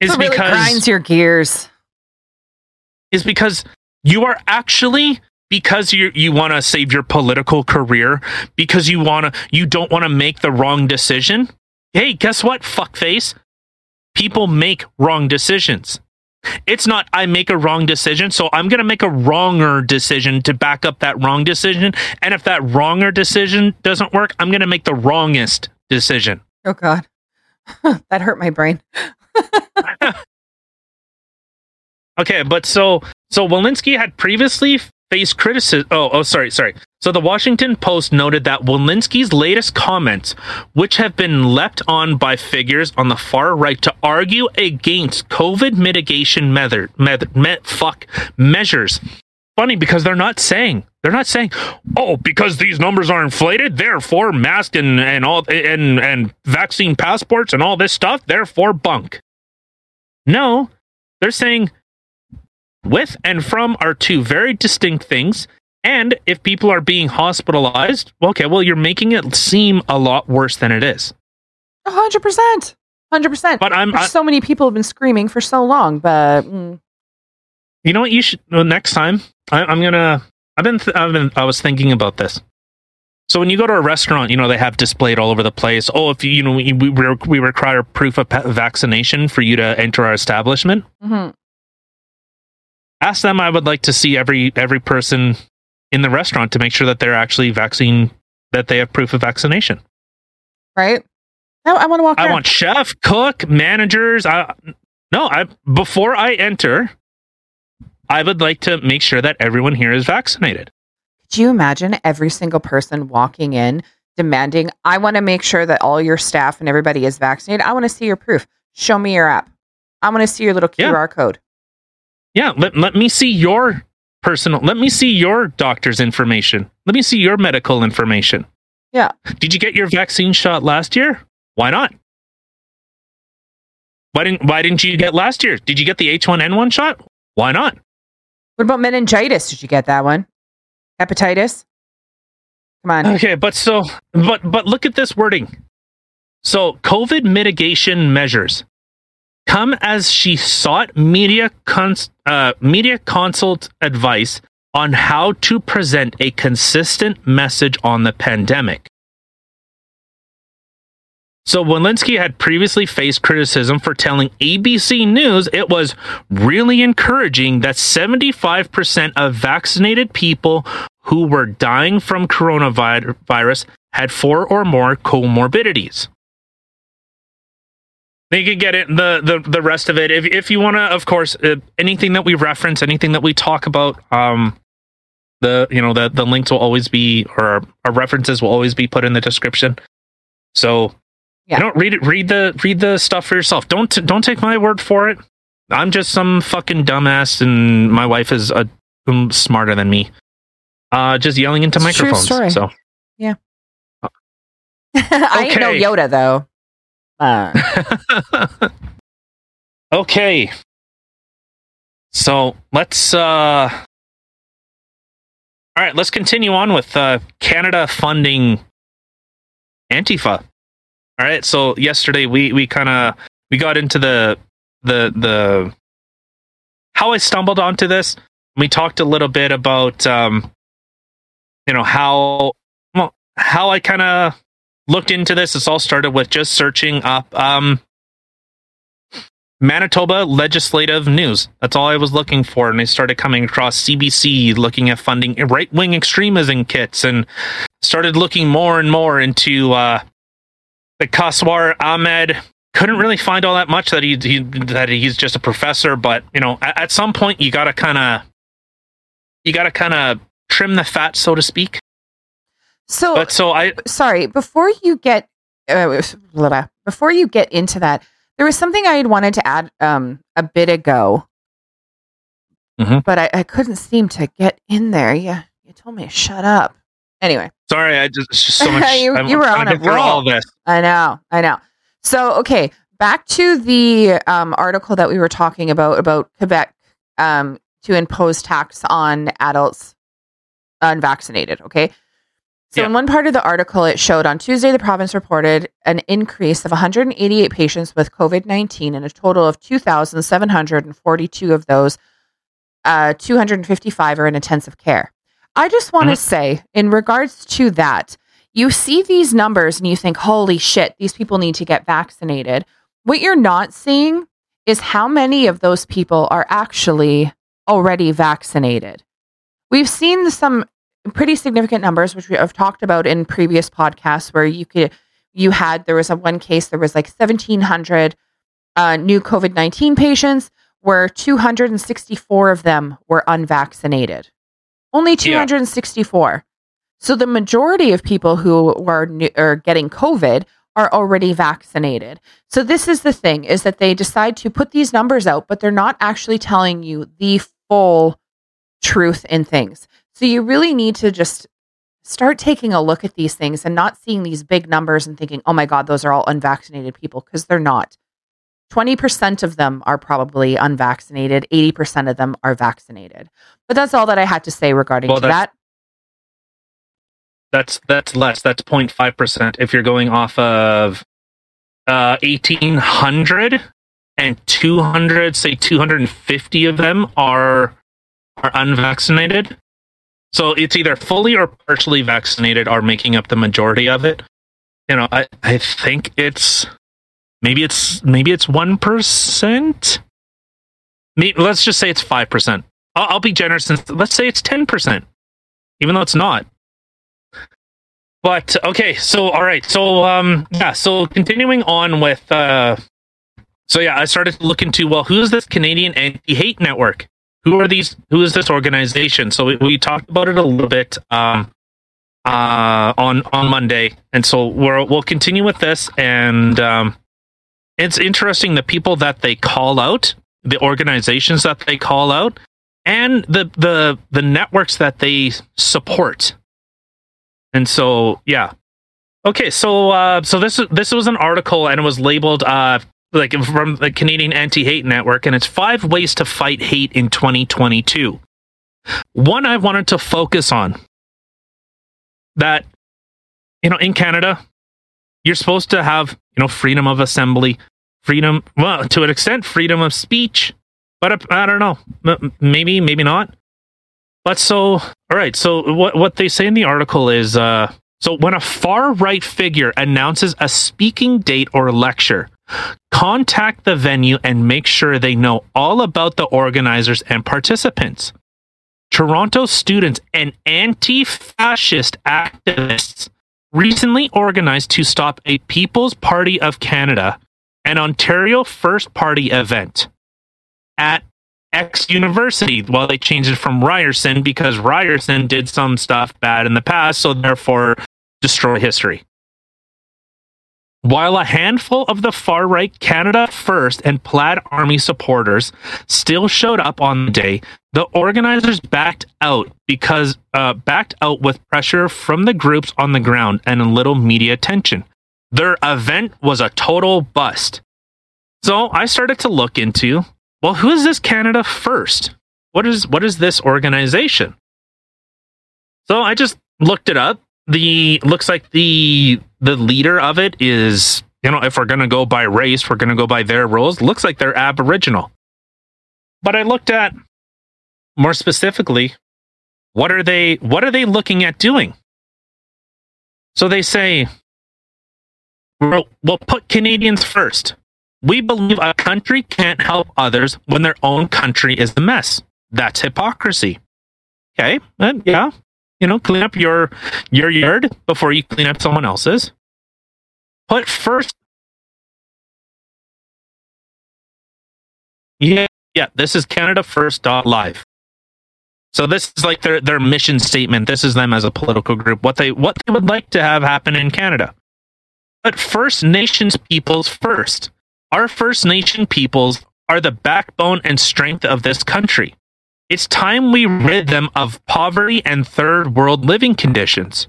Is It really because grinds your gears. is because you are actually because you you want to save your political career because you want to you don't want to make the wrong decision. Hey, guess what? Fuckface. People make wrong decisions. It's not I make a wrong decision, so I'm going to make a wronger decision to back up that wrong decision. And if that wronger decision doesn't work, I'm going to make the wrongest decision. Oh God, that hurt my brain. Okay, but so so Walensky had previously faced criticism. Oh, oh, sorry, sorry. So the Washington Post noted that Walensky's latest comments, which have been leapt on by figures on the far right to argue against COVID mitigation method, method, me, fuck measures. Funny because they're not saying they're not saying, oh, because these numbers are inflated, therefore mask and and all and and vaccine passports and all this stuff, therefore bunk. No, they're saying with and from are two very distinct things. And if people are being hospitalized, okay, well, you're making it seem a lot worse than it is. A hundred percent, hundred percent. But I'm, I, So many people have been screaming for so long, but mm, you know what? You should well, next time. I, I'm gonna. I've been. Th- I've been. I was thinking about this. So when you go to a restaurant, you know they have displayed all over the place. Oh, if you, you know we we, we require proof of vaccination for you to enter our establishment. mhm. Ask them i would like to see every every person in the restaurant to make sure that they're actually vaccine that they have proof of vaccination right? I, I want to walk. i around. want chef cook managers i no i before i enter i would like to make sure that everyone here is vaccinated Could you imagine every single person walking in demanding, I want to make sure that all your staff and everybody is vaccinated. I want to see your proof. Show me your app. I want to see your little Yeah. QR code. Yeah let, let me see your personal let me see your doctor's information let me see your medical information Yeah. did you get your vaccine shot last year why not why didn't why didn't you get last year did you get the h1n1 shot why not What about meningitis? Did you get that one? Hepatitis? Come on. Okay, but so but but look at this wording. So COVID mitigation measures come as she sought media cons- uh, media consult advice on how to present a consistent message on the pandemic. So Walensky had previously faced criticism for telling ABC News it was really encouraging that 75% of vaccinated people who were dying from coronavirus had four or more comorbidities. You can get it the the the rest of it if if you want to. Of course, uh, anything that we reference, anything that we talk about, um, the you know the the links will always be or our, our references will always be put in the description. So Yeah. you don't read it. Read the read the stuff for yourself. Don't don't take my word for it. I'm just some fucking dumbass, and my wife is a um, smarter than me. Uh, just yelling into It's a true microphones. story. So I ain't no Yoda though. Uh, okay. So let's uh all right, let's continue on with uh Canada funding Antifa. All right, so yesterday we we kind of we got into the the the how I stumbled onto this. We talked a little bit about um you know how well how I kind of looked into this. This all started with just searching up um Manitoba legislative news. That's all I was looking for. And I started coming across CBC looking at funding right wing extremism kits and started looking more and more into uh, the Kawser Ahmed couldn't really find all that much that he, he that he's just a professor. But you know, at, at some point, you gotta kind of you gotta kind of trim the fat, so to speak. So, But so I sorry, before you get uh, before you get into that, there was something I had wanted to add um, a bit ago, Mhm. but I, I couldn't seem to get in there. Yeah, you told me to shut up. Anyway, sorry, I just it's just so much. You- you were on a roll. all this. I know, I know. So, okay, back to the um, article that we were talking about about Quebec um, to impose tax on adults unvaccinated. Okay. So, Yeah. in one part of the article, it showed on Tuesday, the province reported an increase of 188 patients with COVID 19 and a total of 2,742 of those, uh, 255 are in intensive care. I just want to Mhm. say, in regards to that, you see these numbers and you think, holy shit, these people need to get vaccinated. What you're not seeing is how many of those people are actually already vaccinated. We've seen some pretty significant numbers, which we have talked about in previous podcasts, where you could, you had, there was a one case, there was like 1,700 uh, new COVID 19 patients, where 264 of them were unvaccinated. Only 264. So the majority of people who new, are getting COVID are already vaccinated. So this is the thing is that they decide to put these numbers out, but they're not actually telling you the full truth in things. So you really need to just start taking a look at these things and not seeing these big numbers and thinking, "Oh my god, those are all unvaccinated people" because they're not. 20% of them are probably unvaccinated, 80% of them are vaccinated. But that's all that I had to say regarding Well, to that. That's that's less. That's 0.5 percent. If you're going off of uh, 1,800 and 200, say 250 of them are are unvaccinated. So it's either fully or partially vaccinated are making up the majority of it. You know, I I think it's maybe it's maybe it's one percent. Let's just say it's five percent. I'll, I'll be generous and let's say it's ten percent, even though it's not. But okay, so all right, so um, yeah, so continuing on with uh, so yeah, I started to look into well, who is this Canadian Anti-Hate Network? Who are these? Who is this organization? So we, we talked about it a little bit um, uh, on on Monday, and so we're, we'll continue with this. And um, it's interesting the people that they call out, the organizations that they call out, and the the the networks that they support. And so, yeah. Okay, so uh, so this this was an article and it was labeled uh, like from the Canadian Anti-Hate Network, and it's five ways to fight hate in 2022. One I wanted to focus on that you know in Canada, you're supposed to have you know freedom of assembly, freedom well to an extent, freedom of speech, but uh, I don't know, maybe maybe not. But so, all right. So what what they say in the article is, uh, so when a far right figure announces a speaking date or lecture, contact the venue and make sure they know all about the organizers and participants. Toronto students and anti-fascist activists recently organized to stop a People's Party of Canada, an Ontario First Party event at X University. Well, they changed it from Ryerson because Ryerson did some stuff bad in the past, so therefore destroy history. While a handful of the far right Canada First and Plaid Army supporters still showed up on the day, the organizers backed out because uh, backed out with pressure from the groups on the ground and a little media attention. Their event was a total bust. So I started to look into well, who is this Canada First? What is what is this organization? So I just looked it up. The looks like the the leader of it is, you know, if we're gonna go by race, we're gonna go by their rules. Looks like they're Aboriginal. But I looked at more specifically, what are they what are they looking at doing? So they say we'll, we'll put Canadians first. We believe a country can't help others when their own country is the mess. That's hypocrisy. Okay, yeah, you know, clean up your your yard before you clean up someone else's. Put first Yeah, yeah. This is Canada First live. So this is like their their mission statement. This is them as a political group. What they what they would like to have happen in Canada. But First Nations peoples first. Our First Nation peoples are the backbone and strength of this country. It's time we rid them of poverty and third world living conditions.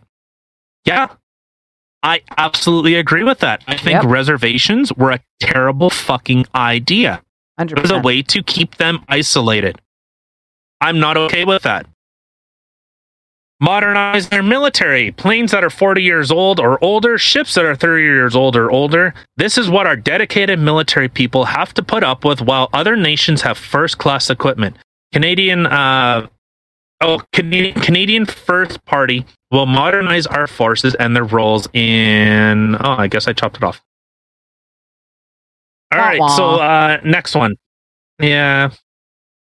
Yeah, I absolutely agree with that. I think Yep. reservations were a terrible fucking idea. It was a way to keep them isolated. I'm not okay with that. Modernize their military. Planes that are 40 years old or older, ships that are 30 years old or older. This is what our dedicated military people have to put up with while other nations have first class equipment. Canadian, uh, oh, Canadian, Canadian First Party will modernize our forces and their roles in. Oh, I guess I chopped it off. All right, so uh, next one. Yeah.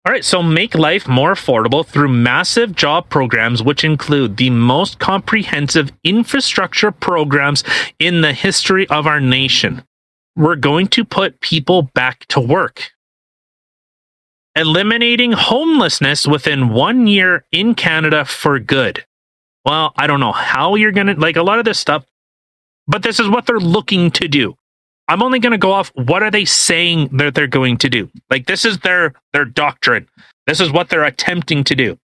All right, so make life more affordable through massive job programs, which include the most comprehensive infrastructure programs in the history of our nation. We're going to put people back to work. Eliminating homelessness within one year in Canada for good. Well, I don't know how you're going to, like a lot of this stuff, but this is what they're looking to do. I'm only going to go off what are they saying that they're going to do. Like this is their their doctrine. This is what they're attempting to do.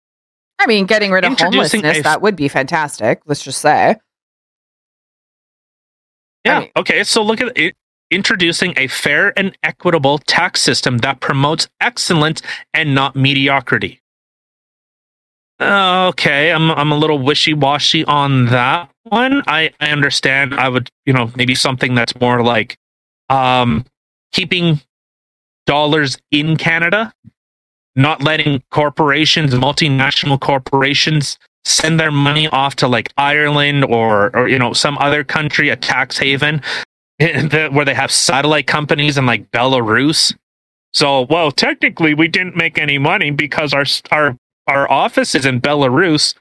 I mean, getting rid of homelessness, a- that would be fantastic. Let's just say. Yeah. mean- okay. So look at it. Introducing a fair and equitable tax system that promotes excellence and not mediocrity. Okay, I'm I'm a little wishy washy on that one. I I understand. I would you know maybe something that's more like um keeping dollars in Canada, not letting corporations, multinational corporations, send their money off to like Ireland or or you know some other country, a tax haven, that- where they have satellite companies in like Belarus. So, well, technically, we didn't make any money because our our our office is in Belarus.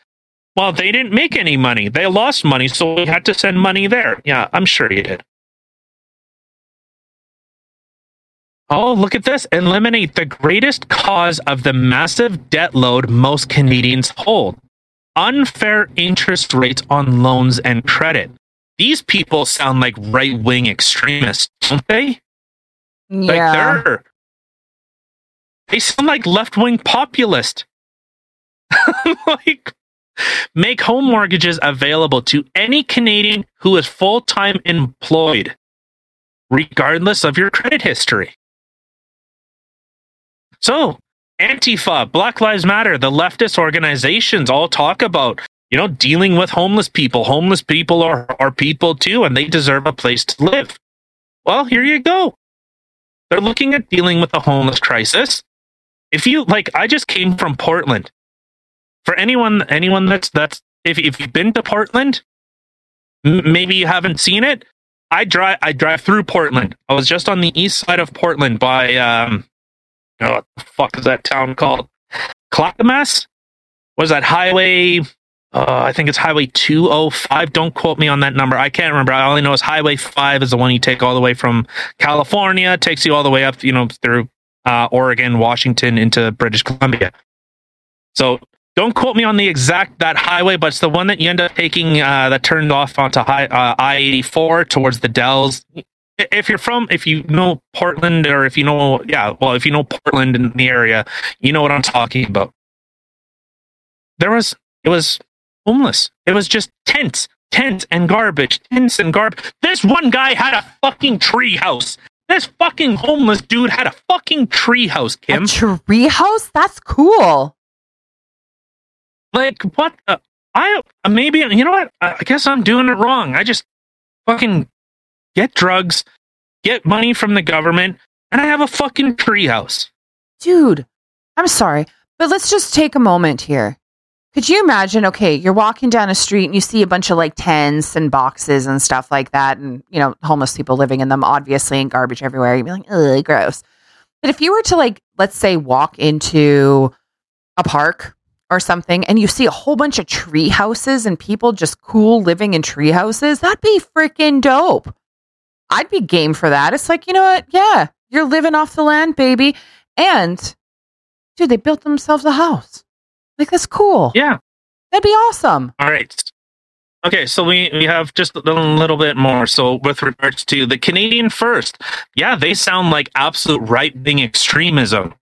Well, they didn't make any money; they lost money, so we had to send money there. Yeah, I'm sure you did. Oh, look at this. Eliminate the greatest cause of the massive debt load most Canadians hold unfair interest rates on loans and credit. These people sound like right wing extremists, don't they? Like Yeah. they're they sound like left wing populist. like make home mortgages available to any Canadian who is full time employed, regardless of your credit history. So, Antifa, Black Lives Matter, the leftist organizations all talk about, you know, dealing with homeless people. Homeless people are, are people too, and they deserve a place to live. Well, here you go. They're looking at dealing with the homeless crisis. If you like, I just came from Portland. For anyone, anyone that's that's if if you've been to Portland, m- maybe you haven't seen it. I drive I drive through Portland. I was just on the east side of Portland by um, oh, what the fuck is that town called? Clackamas? Was that highway? Uh, I think it's Highway 205. Don't quote me on that number. I can't remember. I know is Highway 5 is the one you take all the way from California, takes you all the way up, you know, through uh, Oregon, Washington into British Columbia. So don't quote me on the exact that highway, but it's the one that you end up taking uh, that turned off onto uh, I eighty four towards the Dalles. If you're from, if you know Portland, or if you know, yeah, well, if you know Portland in the area, you know what I'm talking about. There was, it was homeless. It was just tents, tents and garbage, tents and garbage. This one guy had a fucking tree house. This fucking homeless dude had a fucking tree house, Kim. A tree house? That's cool. like what the, i maybe you know what i I guess i'm doing it wrong i just fucking get drugs get money from the government and i have a fucking tree house. Dude, I'm sorry, but let's just take a moment here. Could you imagine? Okay, you're walking down a street and you see a bunch of like tents and boxes and stuff like that, and you know, homeless people living in them, obviously, and garbage everywhere. You'd be like, ugh, gross. But if you were to like, let's say, walk into a park or something and you see a whole bunch of tree houses and people just cool living in tree houses, that'd be freaking dope. I'd be game for that. It's like, you know what? Yeah, you're living off the land, baby. And dude, they built themselves a house. Like that's cool. Yeah. That'd be awesome. All right. Okay, so we, we have just a little bit more. So, with regards to the Canadian First, yeah, they sound like absolute right wing extremism.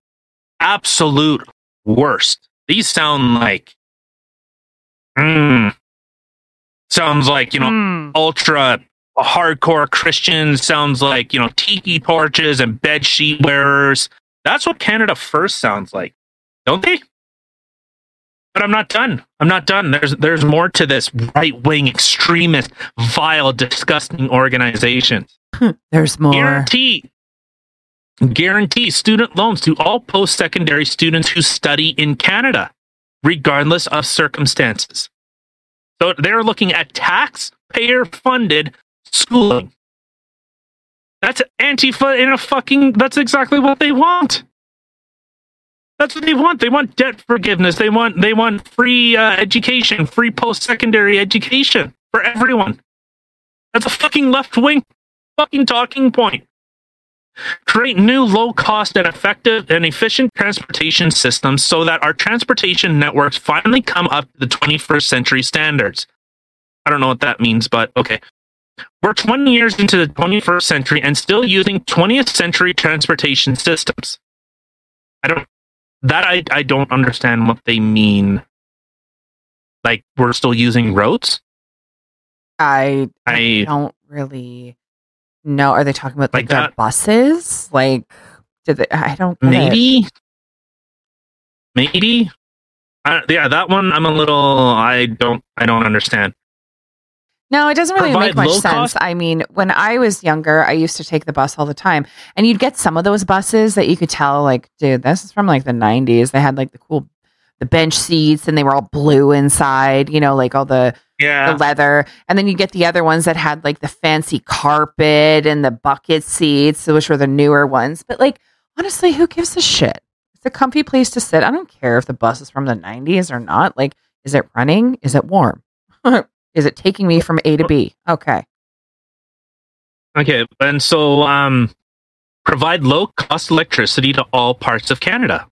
Absolute worst. These sound like, mm, sounds like, you know, Mm. ultra hardcore Christians, sounds like, you know, tiki torches and bed sheet wearers. That's what Canada First sounds like, don't they? But I'm not done. I'm not done. There's there's more to this right wing extremist, vile, disgusting organization. Hmm, there's more. Guarantee guarantee student loans to all post secondary students who study in Canada, regardless of circumstances. So they're looking at taxpayer funded schooling. That's Antifa in a fucking that's exactly what they want. That's what they want. They want debt forgiveness. They want they want free uh, education, free post secondary education for everyone. That's a fucking left wing fucking talking point. Create new low cost and effective and efficient transportation systems so that our transportation networks finally come up to the 21st century standards. I don't know what that means, but okay. We're 20 years into the 21st century and still using 20th century transportation systems. I don't that I I don't understand what they mean. Like we're still using roads? I I don't really know. Are they talking about like, Like that- uh, buses? Like, did they? I don't. get it. maybe maybe I, yeah that one i'm a little i don't i don't understand No, it doesn't really make much sense. cost- I mean, when I was younger, I used to take the bus all the time, and you'd get some of those buses that you could tell, like, dude, this is from like the '90s. They had like the cool, the bench seats, and they were all blue inside. You know, like all the yeah the leather, and then you get the other ones that had like the fancy carpet and the bucket seats, which were the newer ones. But like, honestly, who gives a shit? It's a comfy place to sit. I don't care if the bus is from the '90s or not. Like, is it running? Is it warm? is it taking me from A to B? Okay. okay and so um provide low cost electricity to all parts of canada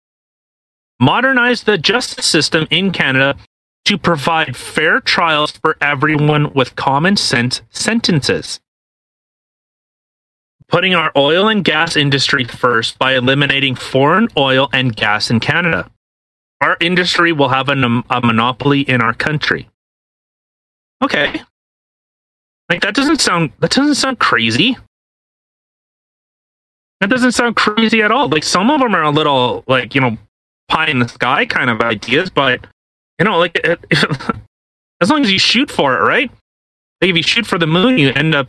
modernize the justice system in canada to provide fair trials for everyone with common sense sentences putting our oil and gas industry first by eliminating foreign oil and gas in Canada. Our industry will have a, a monopoly in our country. Okay. Like that doesn't sound that doesn't sound crazy. That doesn't sound crazy at all. Like some of them are a little like, you know, pie in the sky kind of ideas, but you know, like it, as long as you shoot for it, right? Like if you shoot for the moon, you end up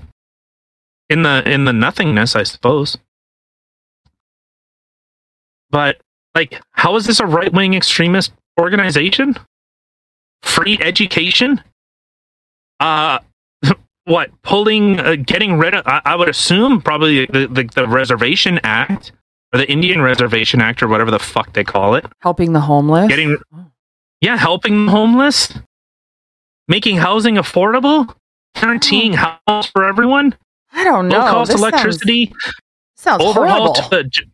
in the in the nothingness, I suppose. But like, how is this a right wing extremist organization? Free education? Uh, what pulling, uh, getting rid of? I, I would assume probably the, the the Reservation Act or the Indian Reservation Act or whatever the fuck they call it. Helping the homeless. Getting, yeah, helping the homeless, making housing affordable, guaranteeing house for everyone I don't know. low cost This electricity, Sounds, sounds overhaul horrible. to the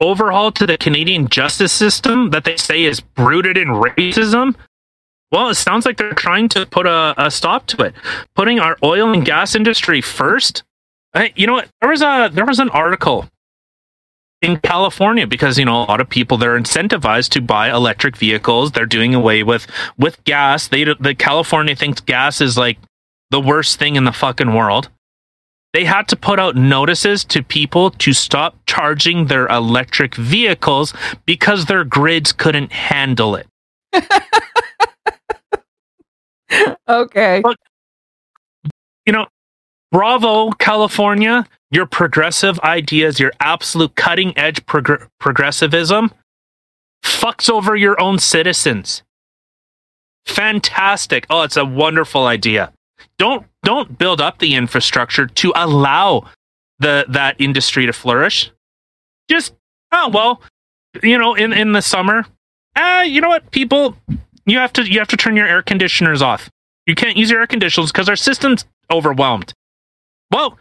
overhaul to the Canadian justice system that they say is rooted in racism. Well, it sounds like they're trying to put a, a stop to it, putting our oil and gas industry first. You know what? There was a there was an article in California because you know a lot of people they're incentivized to buy electric vehicles. They're doing away with with gas. They the California thinks gas is like the worst thing in the fucking world they had to put out notices to people to stop charging their electric vehicles because their grids couldn't handle it. okay. Look, You know, bravo, California, your progressive ideas, your absolute cutting edge progr- progressivism fucks over your own citizens. Fantastic. Oh, it's a wonderful idea. Don't don't build up the infrastructure to allow the that industry to flourish. Just oh well, you know, in in the summer, ah, you know what, people, you have to you have to turn your air conditioners off. You can't use your air conditioners because our system's overwhelmed. Well,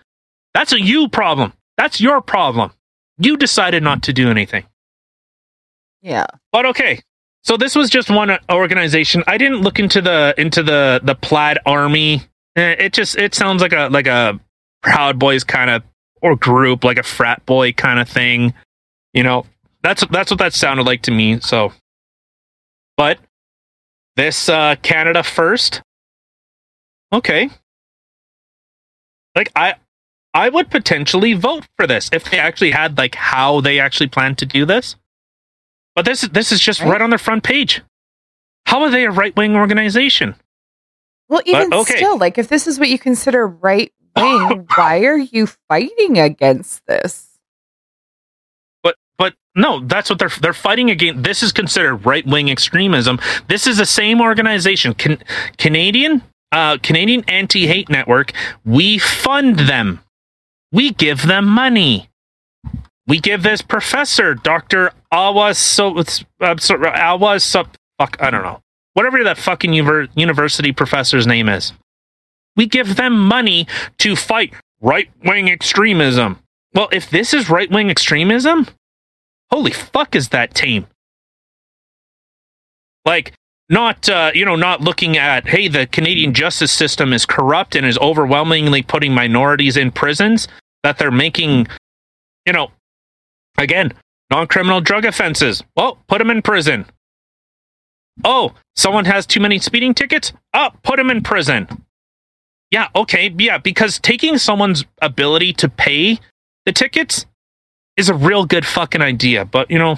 that's a you problem. That's your problem. You decided not to do anything. Yeah. But okay. So this was just one organization. I didn't look into the into the the Plaid Army. Eh, It just it sounds like a like a Proud Boys kind of or group, like a frat boy kind of thing. You know, that's that's what that sounded like to me. So, but this uh Canada first. Okay. Like I I would potentially vote for this if they actually had like how they actually plan to do this. But this this is just Right. on their front page. How are they a right wing organization? Well, even okay. still, like if this is what you consider right wing, why are you fighting against this? No, that's what they're they're fighting against. This is considered right wing extremism. This is the same organization, Can, Canadian uh, Canadian Anti Hate Network. We fund them. We give them money. We give this professor, Doctor Awas so uh, so, fuck I don't know whatever that fucking university professor's name is. We give them money to fight right wing extremism. Well, if this is right wing extremism, holy fuck is that tame like not uh, you know not looking at hey the canadian justice system is corrupt and is overwhelmingly putting minorities in prisons that they're making you know again non-criminal drug offenses. Well put them in prison. Oh someone has too many speeding tickets? Oh put them in prison. Yeah okay yeah because taking someone's ability to pay the tickets is a real good fucking idea, but you know,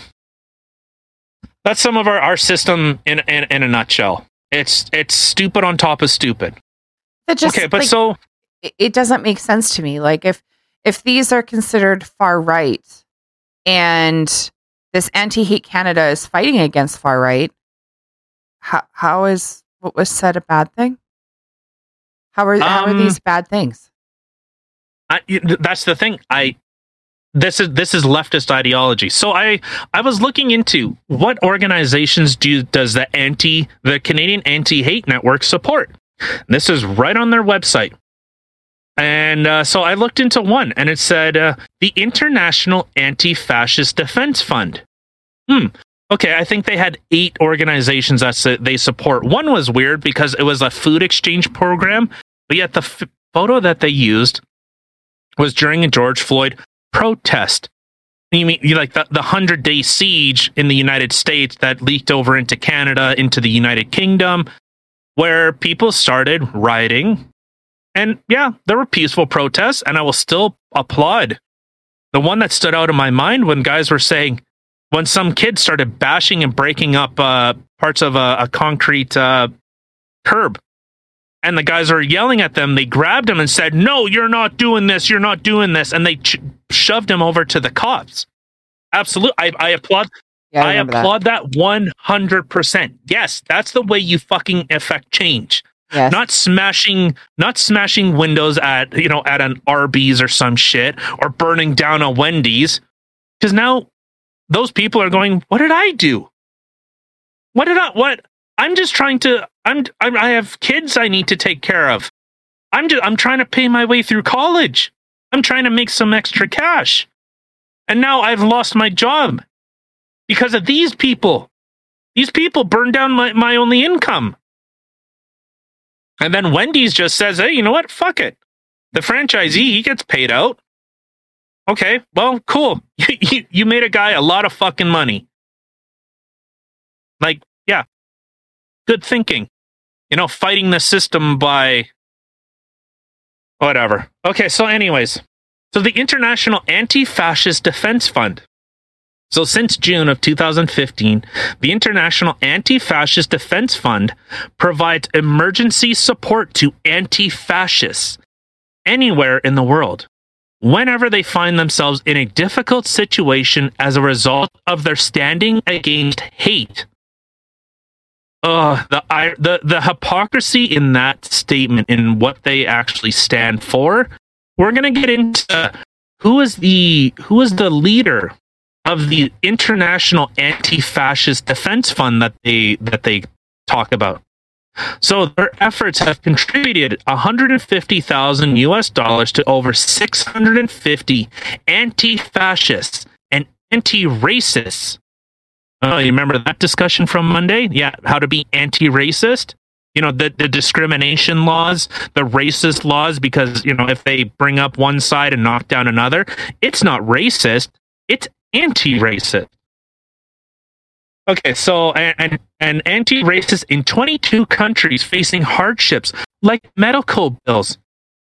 that's some of our, our system in, in in a nutshell. It's it's stupid on top of stupid. That just okay, but like, so it, it doesn't make sense to me. Like if if these are considered far right and this anti-hate Canada is fighting against far right, how how is what was said a bad thing? How are how are Um, these bad things? I, that's the thing. I this is this is leftist ideology. So I I was looking into what organizations do does the anti the Canadian Anti Hate Network support. This is right on their website. And uh, so I looked into one, and it said uh, the International Anti-Fascist Defense Fund. Hmm. Okay, I think they had eight organizations that s- they support. One was weird because it was a food exchange program, but yet the f- photo that they used was during a George Floyd protest. You mean you like the the hundred day siege in the United States that leaked over into Canada, into the United Kingdom, where people started rioting, and yeah, there were peaceful protests, and I will still applaud. The one that stood out in my mind when guys were saying, when some kids started bashing and breaking up uh, parts of a, a concrete uh, curb, and the guys are yelling at them. They grabbed him and said, "No, you're not doing this. You're not doing this," and they ch- shoved him over to the cops. Absolutely, I, I applaud. Yeah, I, that. applaud that one hundred percent. Yes, that's the way you fucking affect change. Yes. Not smashing, not smashing windows at you know at an Arby's or some shit, or burning down a Wendy's, because now those people are going, "What did I do? What did I? What? I'm just trying to. I'm. I have kids I need to take care of. I'm just. I'm trying to pay my way through college. I'm trying to make some extra cash, and now I've lost my job because of these people. These people burned down my, my only income. And then Wendy's just says, hey, you know what? Fuck it. The franchisee, he gets paid out. Okay, well, cool. you, you made a guy a lot of fucking money. Like, yeah, good thinking. You know, fighting the system by whatever. Okay, so, anyways, so the International Anti Fascist Defense Fund. So, since June of 2015, the International Anti Fascist Defense Fund provides emergency support to anti fascists anywhere in the world whenever they find themselves in a difficult situation as a result of their standing against hate. Uh, the, I, the the hypocrisy in that statement in what they actually stand for. We're gonna get into who is the who is the leader of the International Anti-Fascist Defense Fund that they that they talk about. So their efforts have contributed 150,000 US dollars to over 650 anti-fascists and anti-racists. Oh, you remember that discussion from Monday? Yeah, how to be anti-racist. You know, the the discrimination laws, the racist laws, because you know if they bring up one side and knock down another, it's not racist. It's anti-racist. Okay, so and and, and anti-racist in 22 countries facing hardships like medical bills.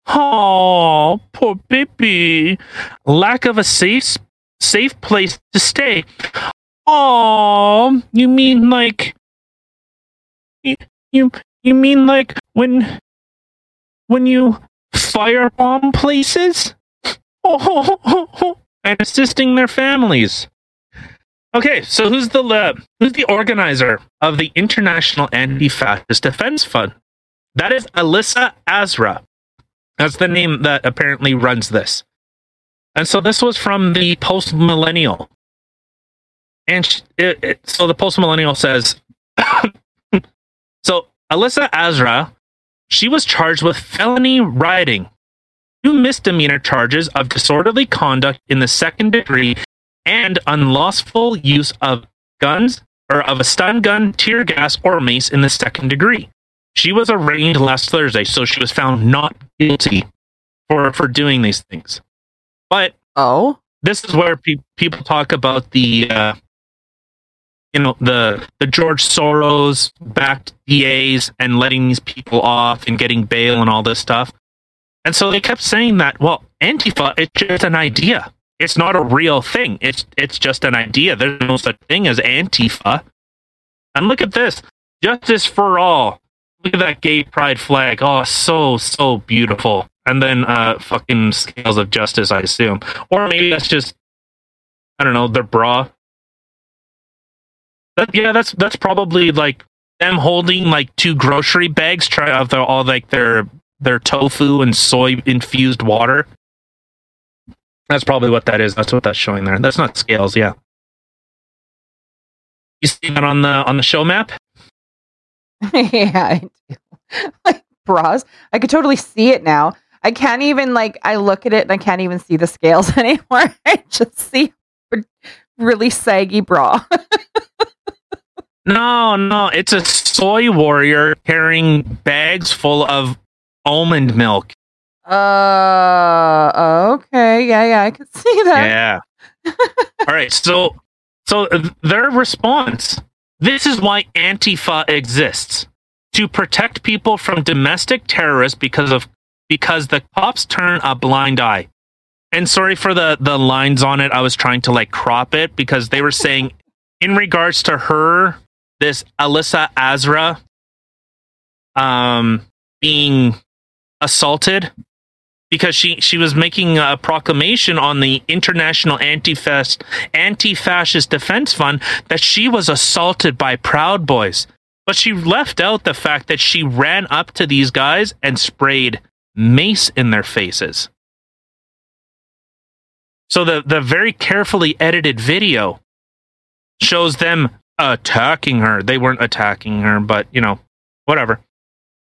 Oh, poor baby. Lack of a safe safe place to stay. Oh, you mean like you you, you mean like when when you firebomb places? Oh, and assisting their families. Okay, so who's the uh, who's the organizer of the International Anti-Fascist Defense Fund? That is Alissa Azra. That's the name that apparently runs this. And so this was from the Post Millennial. And sh- it, it, so the Post Millennial says So Alissa Azra, she was charged with felony rioting, two misdemeanor charges of disorderly conduct in the second degree and unlawful use of guns or of a stun gun, tear gas, or mace in the second degree. She was arraigned last Thursday, so she was found not guilty for for doing these things. But Oh, this is where pe- people talk about the uh, you know the the George Soros backed DAs and letting these people off and getting bail and all this stuff. And so they kept saying that, well, Antifa, it's just an idea. It's not a real thing. It's it's just an idea. There's no such thing as Antifa. And look at this. Justice for all. Look at that gay pride flag. Oh, so, so beautiful. And then uh fucking scales of justice, I assume. Or maybe that's just I don't know, their bra. That, yeah, that's that's probably like them holding like two grocery bags try of the, all like their their tofu and soy infused water. That's probably what that is. That's what that's showing there. That's not scales, yeah. You see that on the on the show map? yeah, I do. like bras. I could totally see it now. I can't even like I look at it and I can't even see the scales anymore. I just see a really saggy bra. No, no, it's a soy warrior carrying bags full of almond milk. uh okay. Yeah, yeah, I can see that. Yeah. All right. So, so their response. This is why Antifa exists to protect people from domestic terrorists because of because the cops turn a blind eye. And sorry for the the lines on it. I was trying to like crop it because they were saying in regards to her, this Alissa Azra, um, being assaulted because she she was making a proclamation on the International Anti-Fast Anti-Fascist Defense Fund that she was assaulted by Proud Boys. But she left out the fact that she ran up to these guys and sprayed mace in their faces. So the the very carefully edited video shows them attacking her. They weren't attacking her, but you know, whatever.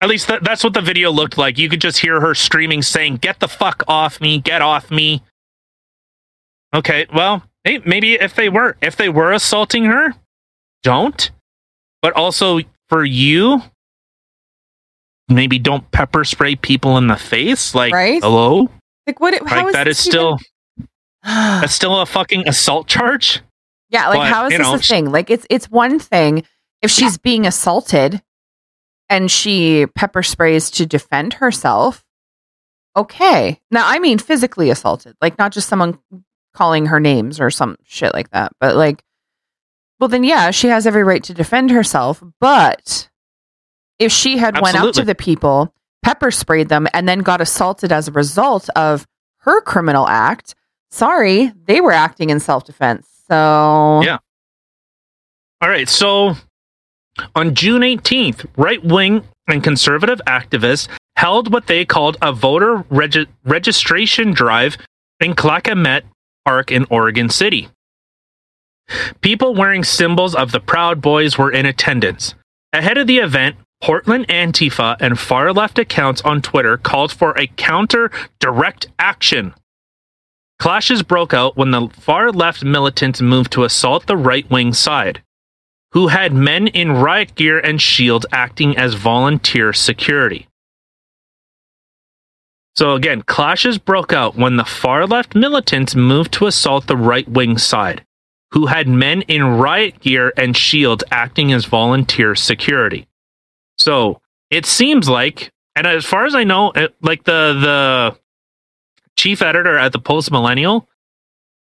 At least that, that's what the video looked like. You could just hear her screaming, saying, Get the fuck off me, get off me. Okay, well, hey, maybe if they were, if they were assaulting her, don't. But also for you, maybe don't pepper spray people in the face. Like, Right? hello? Like what how Like, is that is still, even- that's still a fucking assault charge? Yeah, like But, how is this know, a thing? Like it's it's one thing if she's being assaulted and she pepper sprays to defend herself. Okay. Now I mean physically assaulted, like not just someone calling her names or some shit like that, but like well then yeah, she has every right to defend herself, but if she had went up to the people, pepper sprayed them and then got assaulted as a result of her criminal act, sorry, they were acting in self-defense. So Yeah. All right. So on June 18th, right wing and conservative activists held what they called a voter regi- registration drive in Clackamette Park in Oregon City. People wearing symbols of the Proud Boys were in attendance. Ahead of the event, Portland Antifa and far left accounts on Twitter called for a counter direct action Clashes broke out when the far left militants moved to assault the right wing side, who had men in riot gear and shields acting as volunteer security. So again, clashes broke out when the far left militants moved to assault the right wing side, who had men in riot gear and shields acting as volunteer security. So it seems like, and as far as I know, it, like the the chief editor at the Post Millennial,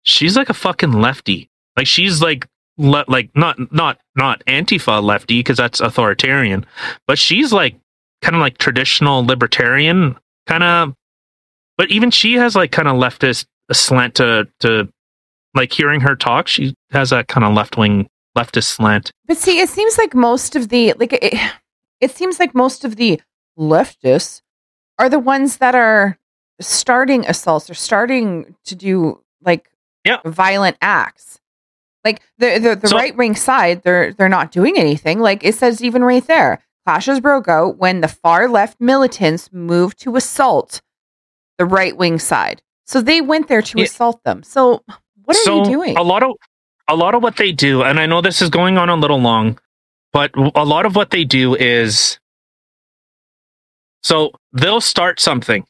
she's like a fucking lefty. Like she's like le- like not not not Antifa lefty because that's authoritarian, but she's like kind of like traditional libertarian kind of. But even she has like kind of leftist slant to to like hearing her talk. She has that kind of left wing leftist slant. But see, it seems like most of the like it, it seems like most of the leftists are the ones that are starting assaults or starting to do like Yeah. violent acts. Like the the, the So- right wing side, they're they're not doing anything. Like it says even right there, clashes broke out when the far left militants moved to assault the right wing side. So they went there to Yeah. assault them. So what are so you doing? A lot of a lot of what they do, and I know this is going on a little long, but a lot of what they do is so they'll start something.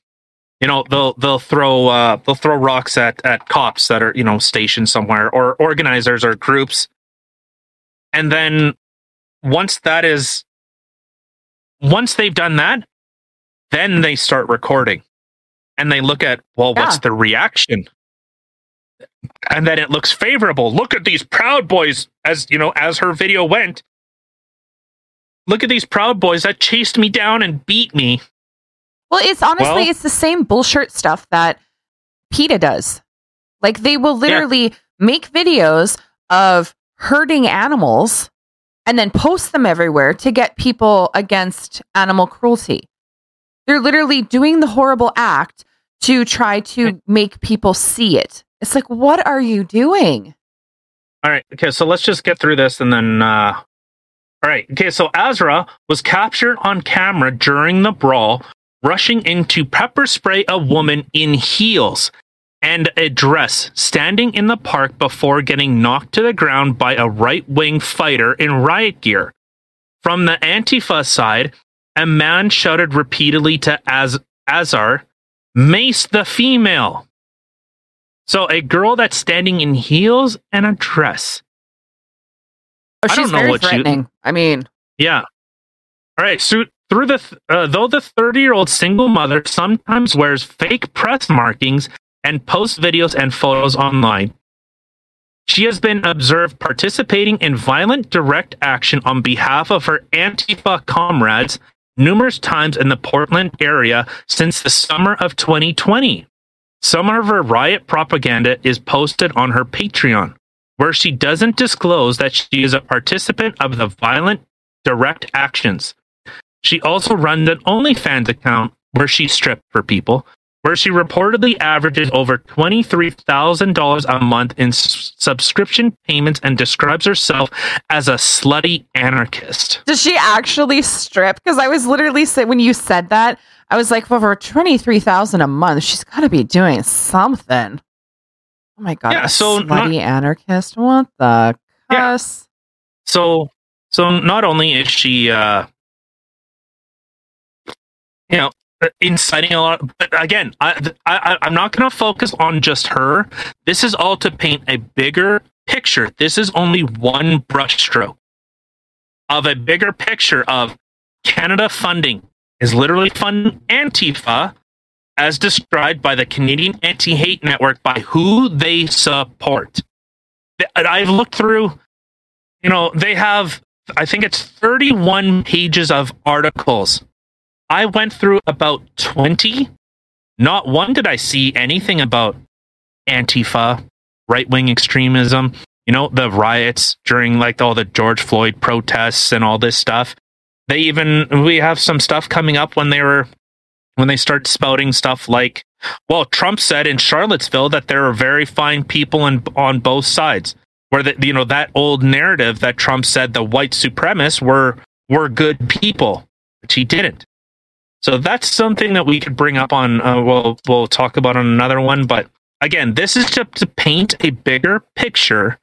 You know, they'll they'll throw uh, they'll throw rocks at at cops that are you know stationed somewhere or organizers or groups, and then once that is once they've done that, then they start recording, and they look at well, what's Yeah. the reaction? and then it looks favorable. Look at these proud boys, as you know, as her video went. Look at these proud boys that chased me down and beat me. Well, it's honestly Well- it's the same bullshit stuff that PETA does. Like they will literally make videos of hurting animals and then post them everywhere to get people against animal cruelty. They're literally doing the horrible act to try to make people see it. It's like, what are you doing? All right, okay, so let's just get through this and then. Uh, all right, okay, so Azra was captured on camera during the brawl, rushing in to pepper spray a woman in heels and a dress, standing in the park before getting knocked to the ground by a right wing fighter in riot gear. From the Antifa side, a man shouted repeatedly to Az- Azar, Mace the female. So a girl that's standing in heels and a dress. Oh, I don't she's know very what you- threatening. I mean, Yeah. All right. So through the th- uh, though the 30 year old single mother sometimes wears fake press markings and posts videos and photos online. She has been observed participating in violent direct action on behalf of her Antifa comrades numerous times in the Portland area since the summer of 2020. Some of her riot propaganda is posted on her Patreon, where she doesn't disclose that she is a participant of the violent direct actions. She also runs an OnlyFans account where she stripped for people, where she reportedly averages over $23,000 a month in s- subscription payments and describes herself as a slutty anarchist. does she actually strip? Because I was literally saying when you said that, I was like, well, for twenty three thousand a month, she's got to be doing something. Oh my god! Yeah, so not- slutty anarchist. What the cuss? Yeah. So, so not only is she, uh, you know, inciting a lot, but again, I, I, I'm not going to focus on just her. This is all to paint a bigger picture. This is only one brushstroke of a bigger picture of Canada funding is literally funding Antifa as described by the Canadian Anti Hate Network by who they support. I've looked through you know, they have, I think it's 31 pages of articles. I went through about 20. Not one did I see anything about Antifa, right wing extremism, you know, the riots during like all the George Floyd protests and all this stuff. They even, we have some stuff coming up when they were, when they start spouting stuff like, well, Trump said in Charlottesville that there are very fine people in, on both sides where the, you know that old narrative that Trump said the white supremacists were were good people, which he didn't. So that's something that we could bring up on. Uh, we'll we'll talk about on another one. But again, this is just to paint a bigger picture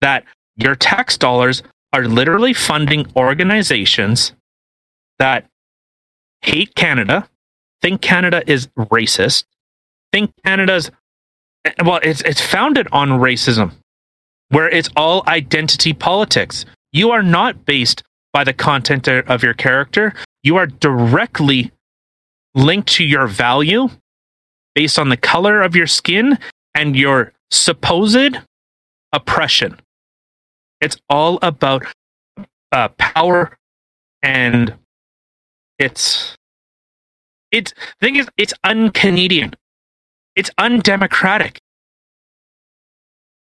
that your tax dollars are literally funding organizations that hate Canada, think Canada is racist, think Canada's well, it's it's founded on racism, where it's all identity politics. You are not based by the content of your character. You are directly linked to your value based on the color of your skin and your supposed oppression. It's all about uh, power and it's it's the thing is it's un-Canadian. It's undemocratic.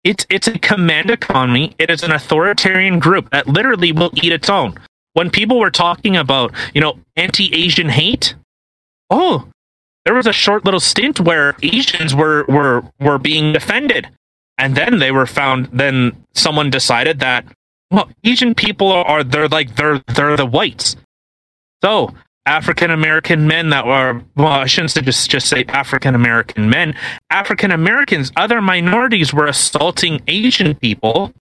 It's it's a command economy. It is an authoritarian group that literally will eat its own. When people were talking about, you know, anti-Asian hate, oh, there was a short little stint where Asians were were were being defended, and then they were found. Then someone decided that well, Asian people are, are they're like they're they're the whites. So African American men that were well, I shouldn't say just just say African American men. African Americans, other minorities were assaulting Asian people,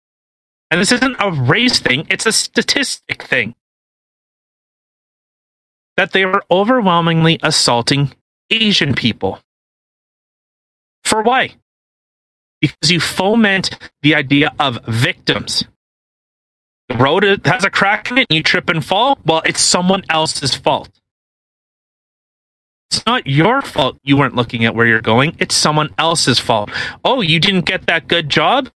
and this isn't a race thing; it's a statistic thing. That they were overwhelmingly assaulting Asian people. For why? Because you foment the idea of victims. The road has a crack in it and you trip and fall. Well, it's someone else's fault. It's not your fault you weren't looking at where you're going. It's someone else's fault. Oh, you didn't get that good job?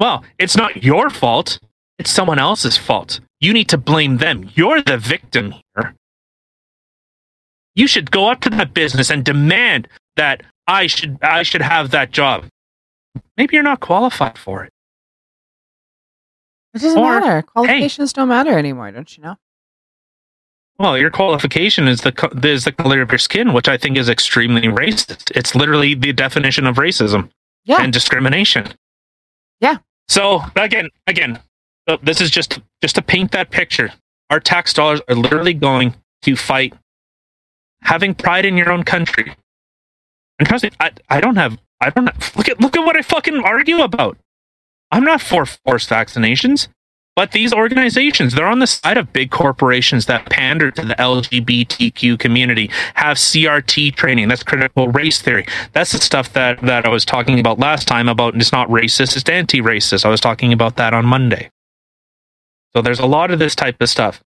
Well, it's not your fault. It's someone else's fault. You need to blame them. You're the victim here you should go up to that business and demand that I should I should have that job. Maybe you're not qualified for it. It doesn't Or, matter. Qualifications don't matter anymore, don't you know? Well, your qualification is the is the color of your skin, which I think is extremely racist. It's literally the definition of racism Yeah. and discrimination. Yeah. So again, again, this is just just to paint that picture. Our tax dollars are literally going to fight having pride in your own country. And trust me, I, I don't have I don't have, look at look at what I fucking argue about. I'm not for forced vaccinations, but these organizations, they're on the side of big corporations that pander to the LGBTQ community, have CRT training, that's critical race theory. That's the stuff that, that I was talking about last time about it's not racist, it's anti-racist. I was talking about that on Monday. So there's a lot of this type of stuff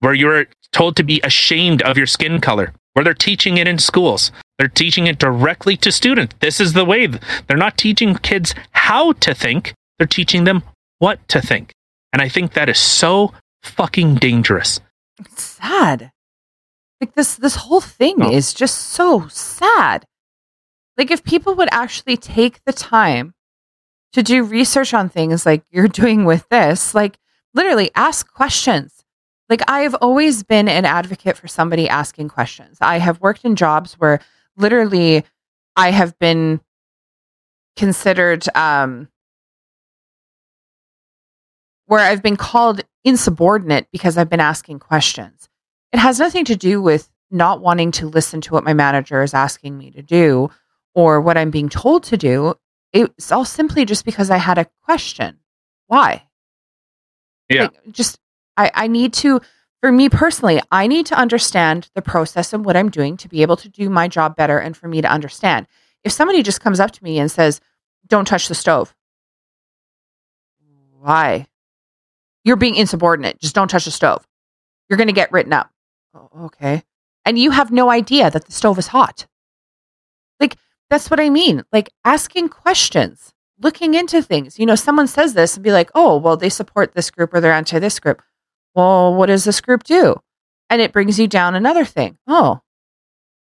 where you're told to be ashamed of your skin color, where they're teaching it in schools. They're teaching it directly to students. This is the way. They're not teaching kids how to think, they're teaching them what to think. And I think that is so fucking dangerous. It's sad. Like this this whole thing Oh. is just so sad. Like if people would actually take the time to do research on things like you're doing with this, like literally ask questions. Like I have always been an advocate for somebody asking questions. I have worked in jobs where literally I have been considered um where I've been called insubordinate because I've been asking questions. It has nothing to do with not wanting to listen to what my manager is asking me to do or what I'm being told to do. It's all simply just because I had a question. Why? Yeah. Like, just I, I need to for me personally, I need to understand the process and what I'm doing to be able to do my job better and for me to understand. If somebody just comes up to me and says, Don't touch the stove. Why? You're being insubordinate. Just don't touch the stove. You're going to get written up. "Oh, okay. And you have no idea that the stove is hot. Like, that's what I mean. Like, asking questions, looking into things. You know, someone says this and be like, oh, well, they support this group or they're anti this group. Well, what does this group do? And it brings you down another thing. Oh,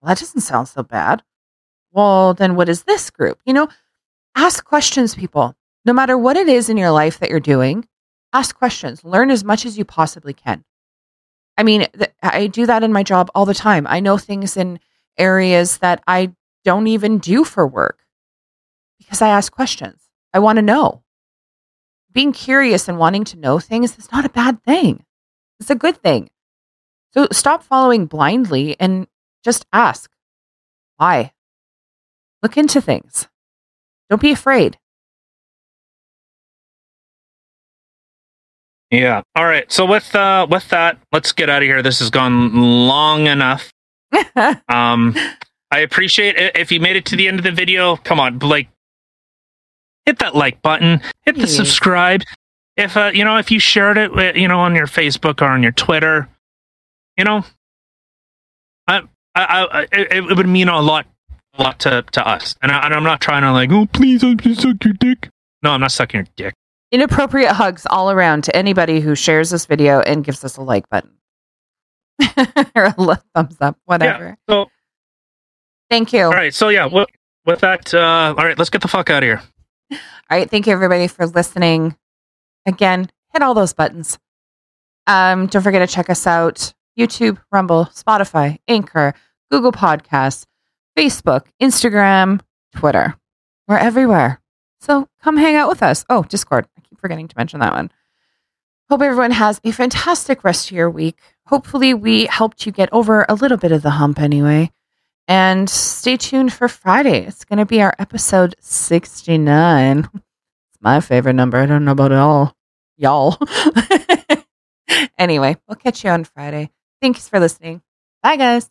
well, that doesn't sound so bad. Well, then what is this group? You know, ask questions, people. No matter what it is in your life that you're doing, ask questions. Learn as much as you possibly can. I mean, th- I do that in my job all the time. I know things in areas that I don't even do for work because I ask questions. I want to know. Being curious and wanting to know things is not a bad thing. It's a good thing. So stop following blindly and just ask why. Look into things. Don't be afraid. Yeah. All right. So with uh with that, let's get out of here. This has gone long enough. Um I appreciate it if you made it to the end of the video. Come on, like hit that like button, hit the subscribe. If uh you know, if you shared it you know on your Facebook or on your Twitter, you know, I I, I it, it would mean a lot a lot to to us. And, I, and I'm not trying to like, "Oh, please, I'm just suck your dick." No, I'm not sucking your dick. Inappropriate hugs all around to anybody who shares this video and gives us a like button or a thumbs up, whatever. So Thank you. All right. So yeah, with, with that, uh, all right, let's get the fuck out of here. All right. Thank you, everybody, for listening. Again, hit all those buttons. Um, don't forget to check us out YouTube, Rumble, Spotify, Anchor, Google Podcasts, Facebook, Instagram, Twitter. We're everywhere. So come hang out with us. Oh, Discord. I keep forgetting to mention that one. Hope everyone has a fantastic rest of your week. Hopefully, we helped you get over a little bit of the hump anyway. And stay tuned for Friday. It's going to be our episode 69. My favorite number. I don't know about it all. Y'all. anyway, we'll catch you on Friday. Thanks for listening. Bye, guys.